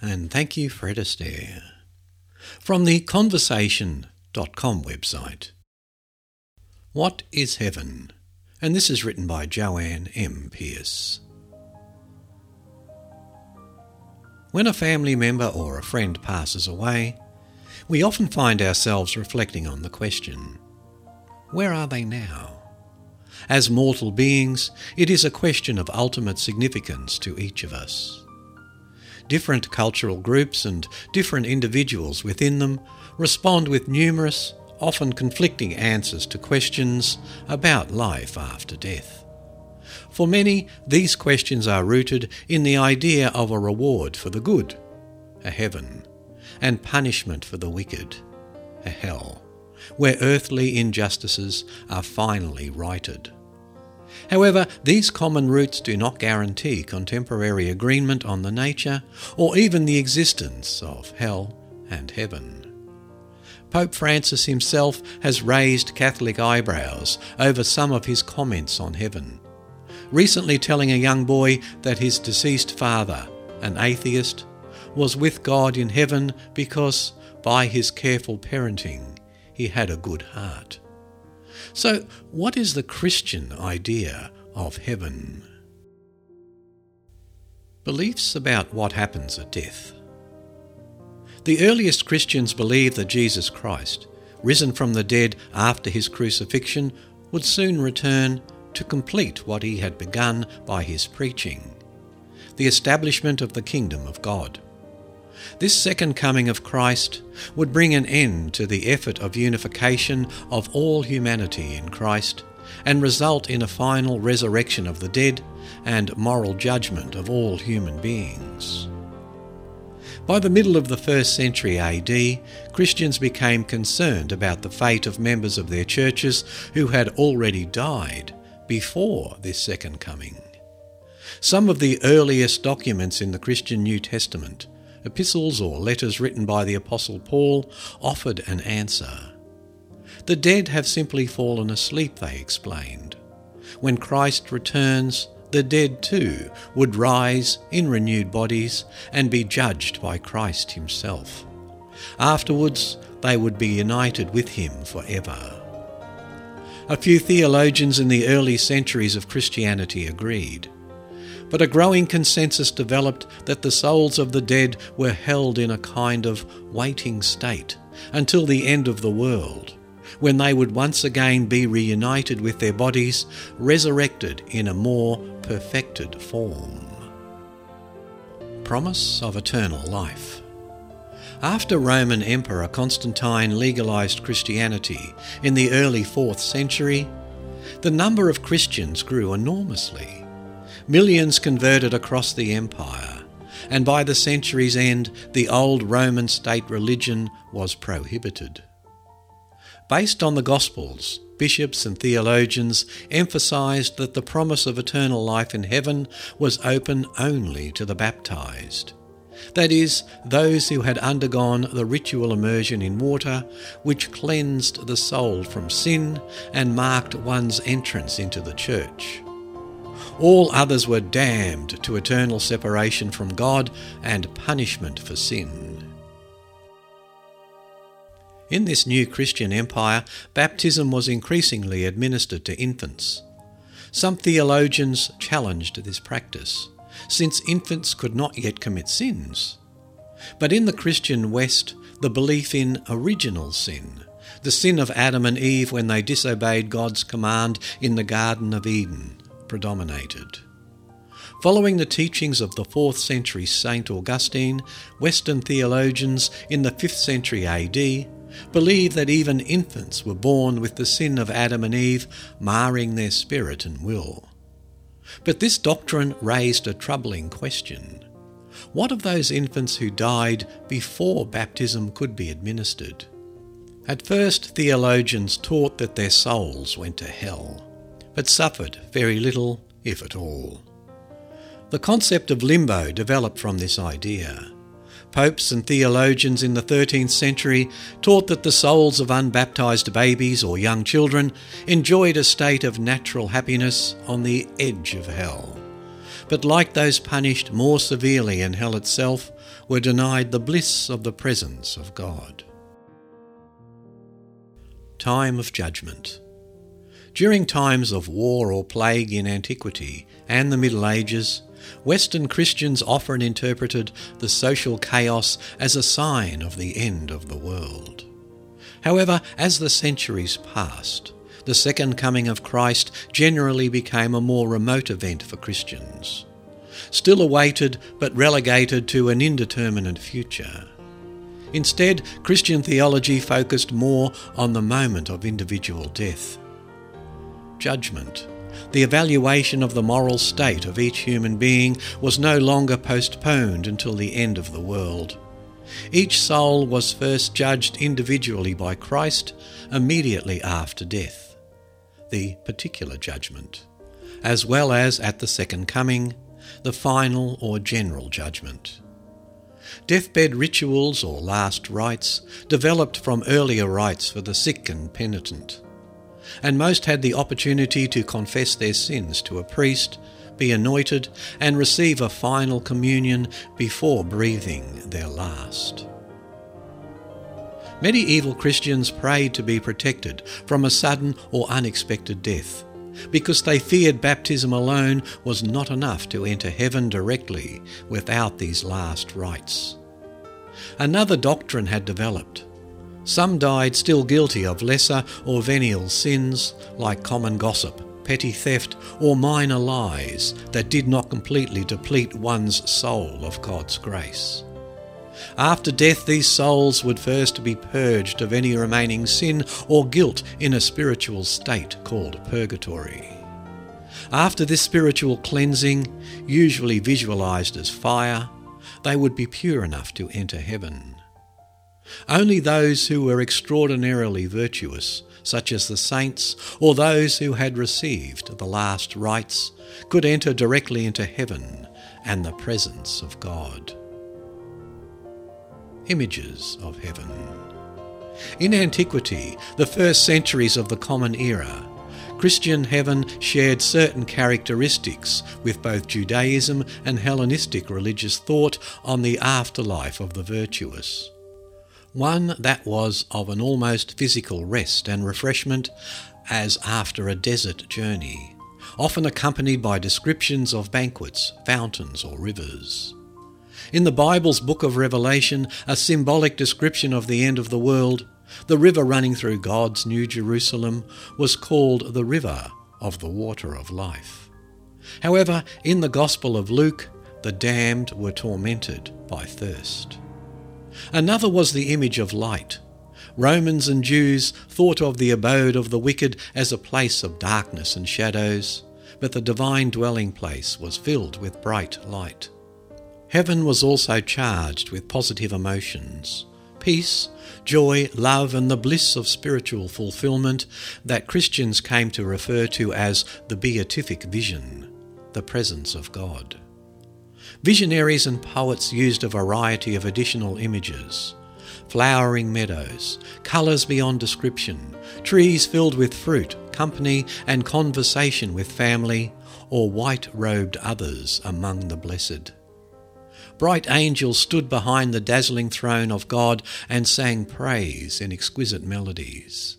And thank you, Fred Astaire. From the conversation.com website. What is heaven? and this is written by Joanne M. Pierce. When a family member or a friend passes away, we often find ourselves reflecting on the question where are they now? As mortal beings, it is a question of ultimate significance to each of us. Different cultural groups and different individuals within them respond with numerous often conflicting answers to questions about life after death. For many, these questions are rooted in the idea of a reward for the good, a heaven, and punishment for the wicked, a hell, where earthly injustices are finally righted. However, these common roots do not guarantee contemporary agreement on the nature or even the existence of hell and heaven. Pope Francis himself has raised Catholic eyebrows over some of his comments on heaven, recently telling a young boy that his deceased father, an atheist, was with God in heaven because, by his careful parenting, he had a good heart. So, what is the Christian idea of heaven? Beliefs about what happens at death. The earliest Christians believed that Jesus Christ, risen from the dead after his crucifixion, would soon return to complete what he had begun by his preaching the establishment of the kingdom of God. This second coming of Christ would bring an end to the effort of unification of all humanity in Christ and result in a final resurrection of the dead and moral judgment of all human beings. By the middle of the first century AD, Christians became concerned about the fate of members of their churches who had already died before this second coming. Some of the earliest documents in the Christian New Testament epistles or letters written by the Apostle Paul offered an answer. The dead have simply fallen asleep, they explained. When Christ returns, the dead too would rise in renewed bodies and be judged by Christ Himself. Afterwards, they would be united with Him forever. A few theologians in the early centuries of Christianity agreed but a growing consensus developed that the souls of the dead were held in a kind of waiting state until the end of the world, when they would once again be reunited with their bodies, resurrected in a more perfected form. Promise of eternal life. After Roman Emperor Constantine legalized Christianity in the early 4th century, the number of Christians grew enormously. Millions converted across the empire, and by the century's end, the old Roman state religion was prohibited. Based on the Gospels, bishops and theologians emphasized that the promise of eternal life in heaven was open only to the baptized. That is, those who had undergone the ritual immersion in water, which cleansed the soul from sin and marked one's entrance into the church. All others were damned to eternal separation from God and punishment for sin. In this new Christian empire, baptism was increasingly administered to infants. Some theologians challenged this practice, since infants could not yet commit sins. But in the Christian West, the belief in original sin, the sin of Adam and Eve when they disobeyed God's command in the Garden of Eden, predominated. Following the teachings of the 4th century St. Augustine, Western theologians in the 5th century AD believed that even infants were born with the sin of Adam and Eve marring their spirit and will. But this doctrine raised a troubling question. What of those infants who died before baptism could be administered? At first, theologians taught that their souls went to hell but suffered very little, if at all. The concept of limbo developed from this idea. Popes and theologians in the 13th century taught that the souls of unbaptized babies or young children enjoyed a state of natural happiness on the edge of hell. But like those punished more severely in hell itself, were denied the bliss of the presence of God. Time of Judgment during times of war or plague in antiquity and the Middle Ages, Western Christians often interpreted the social chaos as a sign of the end of the world. However, as the centuries passed, the second coming of Christ generally became a more remote event for Christians, still awaited but relegated to an indeterminate future. Instead, Christian theology focused more on the moment of individual death judgment. The evaluation of the moral state of each human being was no longer postponed until the end of the world. Each soul was first judged individually by Christ immediately after death. The particular judgment. as well as at the second coming, the final or general judgment. Deathbed rituals or last rites developed from earlier rites for the sick and penitent, and most had the opportunity to confess their sins to a priest, be anointed, and receive a final communion before breathing their last. Medieval Christians prayed to be protected from a sudden or unexpected death because they feared baptism alone was not enough to enter heaven directly without these last rites. Another doctrine had developed. Some died still guilty of lesser or venial sins like common gossip, petty theft, or minor lies that did not completely deplete one's soul of God's grace. After death, these souls would first be purged of any remaining sin or guilt in a spiritual state called purgatory. After this spiritual cleansing, usually visualized as fire, they would be pure enough to enter heaven. Only those who were extraordinarily virtuous, such as the saints or those who had received the last rites, could enter directly into heaven and the presence of God images of heaven. In antiquity, the first centuries of the Common Era, Christian heaven shared certain characteristics with both Judaism and Hellenistic religious thought on the afterlife of the virtuous. One that was of an almost physical rest and refreshment, as after a desert journey, often accompanied by descriptions of banquets, fountains, or rivers. In the Bible's book of Revelation, a symbolic description of the end of the world, the river running through God's New Jerusalem was called the river of the water of life. However, in the Gospel of Luke, the damned were tormented by thirst. Another was the image of light. Romans and Jews thought of the abode of the wicked as a place of darkness and shadows, but the divine dwelling place was filled with bright light. Heaven was also charged with positive emotions peace, joy, love, and the bliss of spiritual fulfillment that Christians came to refer to as the beatific vision, the presence of God. Visionaries and poets used a variety of additional images flowering meadows, colours beyond description, trees filled with fruit, company and conversation with family, or white robed others among the blessed. Bright angels stood behind the dazzling throne of God and sang praise in exquisite melodies.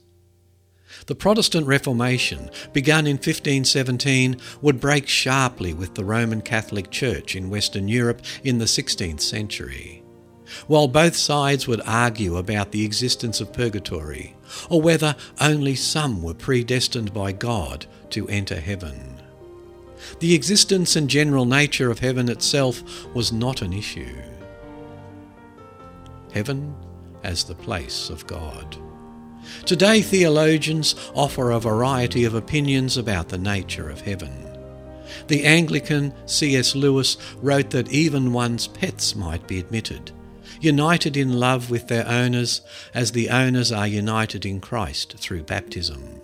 The Protestant Reformation, begun in 1517, would break sharply with the Roman Catholic Church in Western Europe in the 16th century. While both sides would argue about the existence of purgatory, or whether only some were predestined by God to enter heaven. The existence and general nature of heaven itself was not an issue. Heaven as the place of God. Today, theologians offer a variety of opinions about the nature of heaven. The Anglican C.S. Lewis wrote that even one's pets might be admitted, united in love with their owners as the owners are united in Christ through baptism.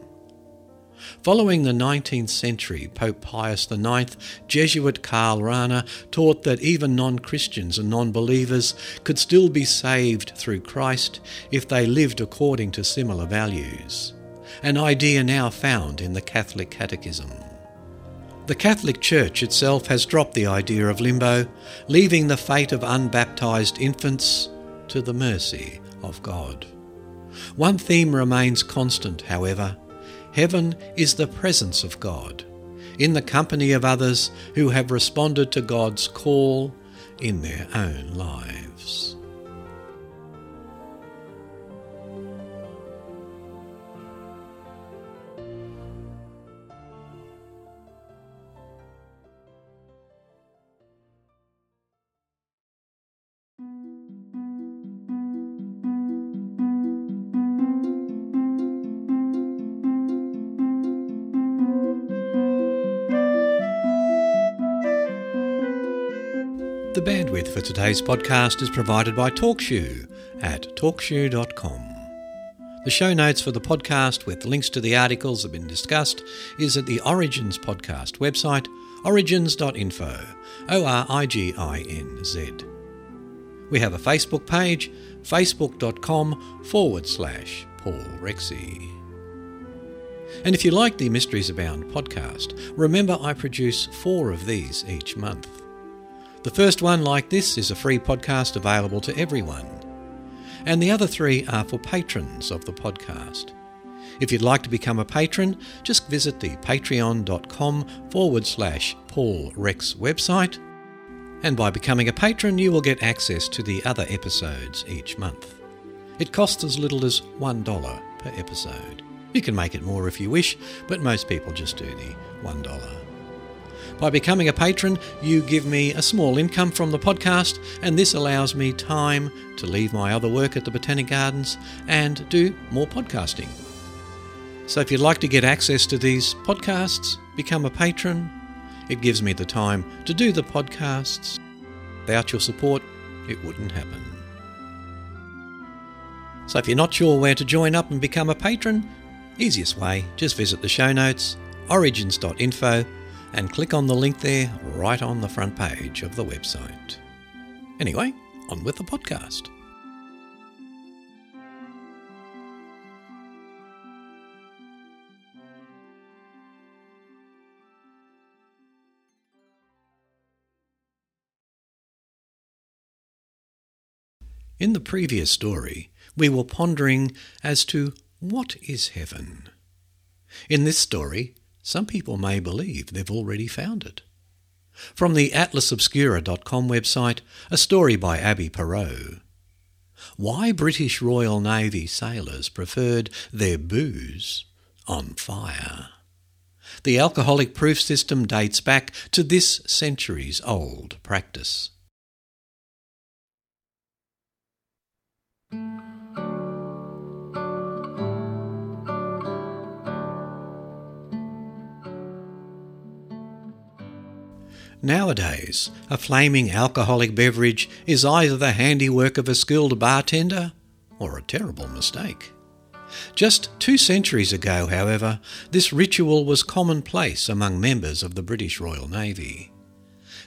Following the 19th century, Pope Pius IX, Jesuit Karl Rahner taught that even non Christians and non believers could still be saved through Christ if they lived according to similar values, an idea now found in the Catholic Catechism. The Catholic Church itself has dropped the idea of limbo, leaving the fate of unbaptized infants to the mercy of God. One theme remains constant, however Heaven is the presence of God, in the company of others who have responded to God's call in their own lives. The bandwidth for today's podcast is provided by TalkShoe at talkshoe.com. The show notes for the podcast with links to the articles that have been discussed is at the Origins podcast website, originz.info. O R I G I N Z. We have a Facebook page, facebook.com forward slash Paul Rexy. And if you like the Mysteries Abound podcast, remember I produce four of these each month. The first one, like this, is a free podcast available to everyone. And the other three are for patrons of the podcast. If you'd like to become a patron, just visit the patreon.com forward slash Paul Rex website. And by becoming a patron, you will get access to the other episodes each month. It costs as little as $1 per episode. You can make it more if you wish, but most people just do the $1. By becoming a patron, you give me a small income from the podcast, and this allows me time to leave my other work at the Botanic Gardens and do more podcasting. So if you'd like to get access to these podcasts, become a patron. It gives me the time to do the podcasts. Without your support, it wouldn't happen. So if you're not sure where to join up and become a patron, easiest way, just visit the show notes, originz.info and click on the link there right on the front page of the website. Anyway, on with the podcast. In the previous story, we were pondering as to what is heaven. In this story, some people may believe they've already found it. From the atlasobscura.com website, a story by Abbey Perreault. Why British Royal Navy sailors preferred their booze on fire. The alcoholic proof system dates back to this century's old practice. Nowadays, a flaming alcoholic beverage is either the handiwork of a skilled bartender or a terrible mistake. Just two centuries ago, however, this ritual was commonplace among members of the British Royal Navy.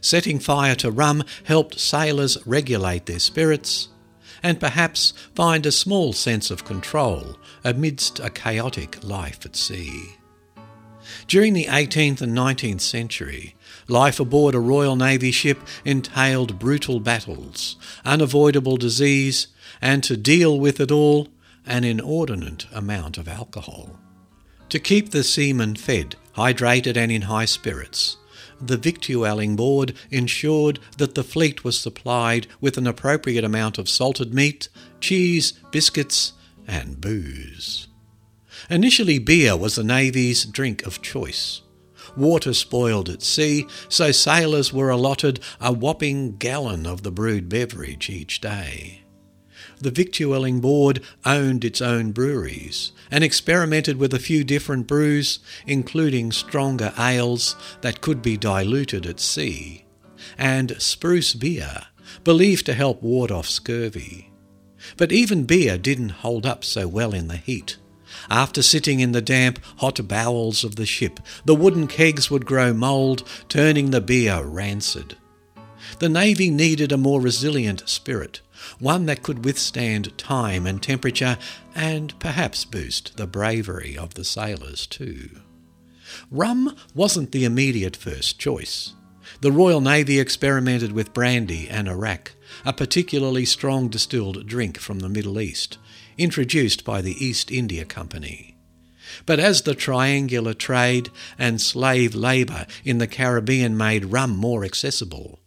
Setting fire to rum helped sailors regulate their spirits and perhaps find a small sense of control amidst a chaotic life at sea. During the 18th and 19th century, life aboard a Royal Navy ship entailed brutal battles, unavoidable disease, and to deal with it all, an inordinate amount of alcohol. To keep the seamen fed, hydrated, and in high spirits, the Victualling Board ensured that the fleet was supplied with an appropriate amount of salted meat, cheese, biscuits, and booze. Initially, beer was the Navy's drink of choice. Water spoiled at sea, so sailors were allotted a whopping gallon of the brewed beverage each day. The Victualling Board owned its own breweries and experimented with a few different brews, including stronger ales that could be diluted at sea, and spruce beer, believed to help ward off scurvy. But even beer didn't hold up so well in the heat. After sitting in the damp, hot bowels of the ship, the wooden kegs would grow mould, turning the beer rancid. The Navy needed a more resilient spirit, one that could withstand time and temperature, and perhaps boost the bravery of the sailors too. Rum wasn't the immediate first choice. The Royal Navy experimented with brandy and arrack, a particularly strong distilled drink from the Middle East, introduced by the East India Company. But as the triangular trade and slave labour in the Caribbean made rum more accessible,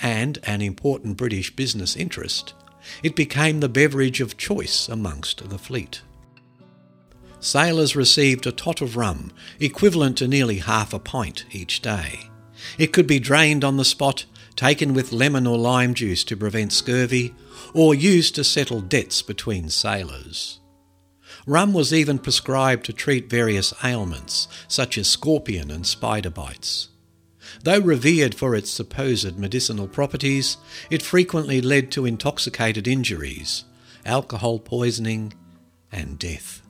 and an important British business interest, it became the beverage of choice amongst the fleet. Sailors received a tot of rum, equivalent to nearly half a pint each day. It could be drained on the spot, taken with lemon or lime juice to prevent scurvy, or used to settle debts between sailors. Rum was even prescribed to treat various ailments, such as scorpion and spider bites. Though revered for its supposed medicinal properties, it frequently led to intoxicated injuries, alcohol poisoning, and death.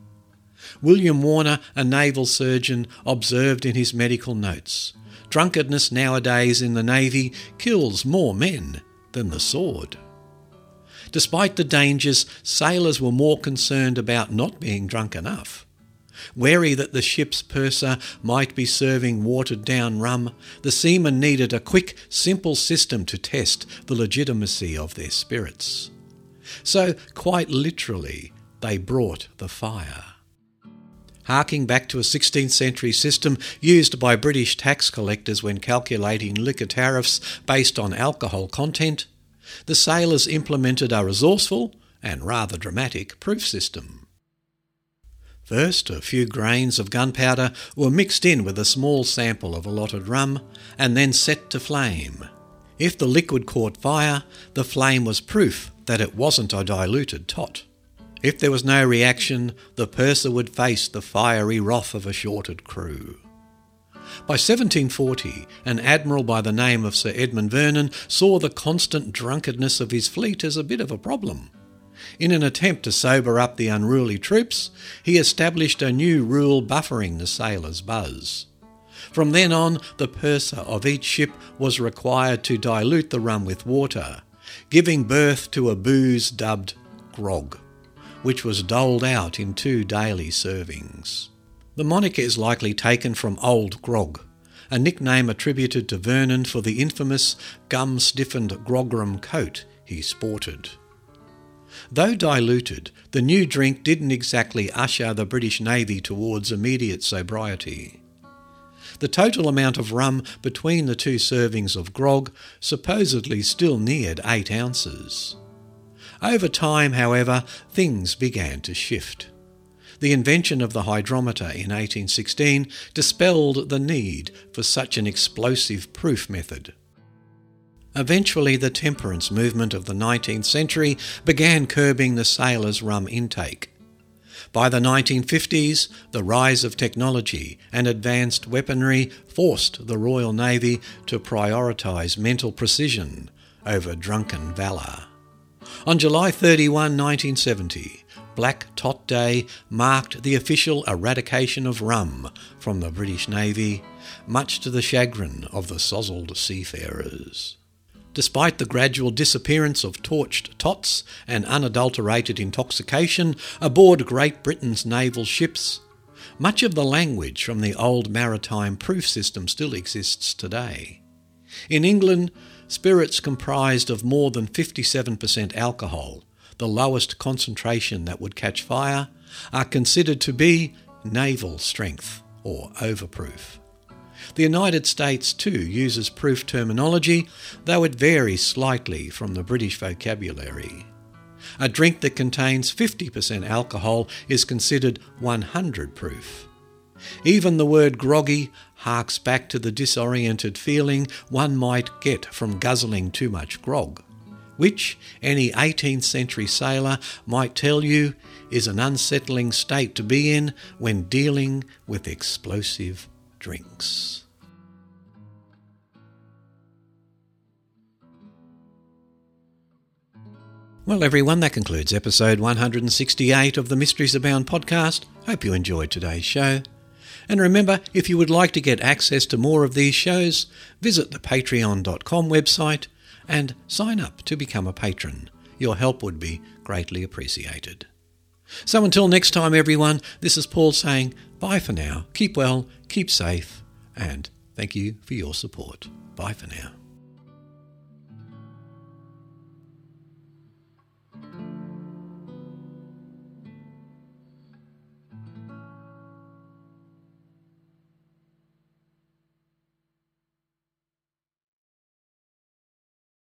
William Warner, a naval surgeon, observed in his medical notes drunkenness nowadays in the Navy kills more men than the sword. Despite the dangers, sailors were more concerned about not being drunk enough. Wary that the ship's purser might be serving watered down rum, the seamen needed a quick, simple system to test the legitimacy of their spirits. So, quite literally, they brought the fire. Harking back to a 16th century system used by British tax collectors when calculating liquor tariffs based on alcohol content, the sailors implemented a resourceful and rather dramatic proof system. First, a few grains of gunpowder were mixed in with a small sample of allotted rum and then set to flame. If the liquid caught fire, the flame was proof that it wasn't a diluted tot. If there was no reaction, the purser would face the fiery wrath of a shorted crew. By 1740, an admiral by the name of Sir Edmund Vernon saw the constant drunkenness of his fleet as a bit of a problem. In an attempt to sober up the unruly troops, he established a new rule buffering the sailors' buzz. From then on, the purser of each ship was required to dilute the rum with water, giving birth to a booze dubbed grog, which was doled out in two daily servings. The moniker is likely taken from Old Grog, a nickname attributed to Vernon for the infamous gum stiffened grogram coat he sported. Though diluted, the new drink didn't exactly usher the British Navy towards immediate sobriety. The total amount of rum between the two servings of grog supposedly still neared eight ounces. Over time, however, things began to shift. The invention of the hydrometer in 1816 dispelled the need for such an explosive proof method. Eventually, the temperance movement of the 19th century began curbing the sailors' rum intake. By the 1950s, the rise of technology and advanced weaponry forced the Royal Navy to prioritise mental precision over drunken valour. On July 31, 1970, Black Tot Day marked the official eradication of rum from the British Navy, much to the chagrin of the sozzled seafarers. Despite the gradual disappearance of torched tots and unadulterated intoxication aboard Great Britain's naval ships, much of the language from the old maritime proof system still exists today. In England, spirits comprised of more than 57% alcohol, the lowest concentration that would catch fire, are considered to be naval strength or overproof. The United States, too, uses proof terminology, though it varies slightly from the British vocabulary. A drink that contains 50% alcohol is considered 100 proof. Even the word groggy harks back to the disoriented feeling one might get from guzzling too much grog, which any 18th century sailor might tell you is an unsettling state to be in when dealing with explosive drinks. Well, everyone, that concludes episode 168 of the Mysteries Abound podcast. Hope you enjoyed today's show. And remember, if you would like to get access to more of these shows, visit the patreon.com website and sign up to become a patron. Your help would be greatly appreciated. So until next time, everyone, this is Paul saying bye for now. Keep well, keep safe, and thank you for your support. Bye for now.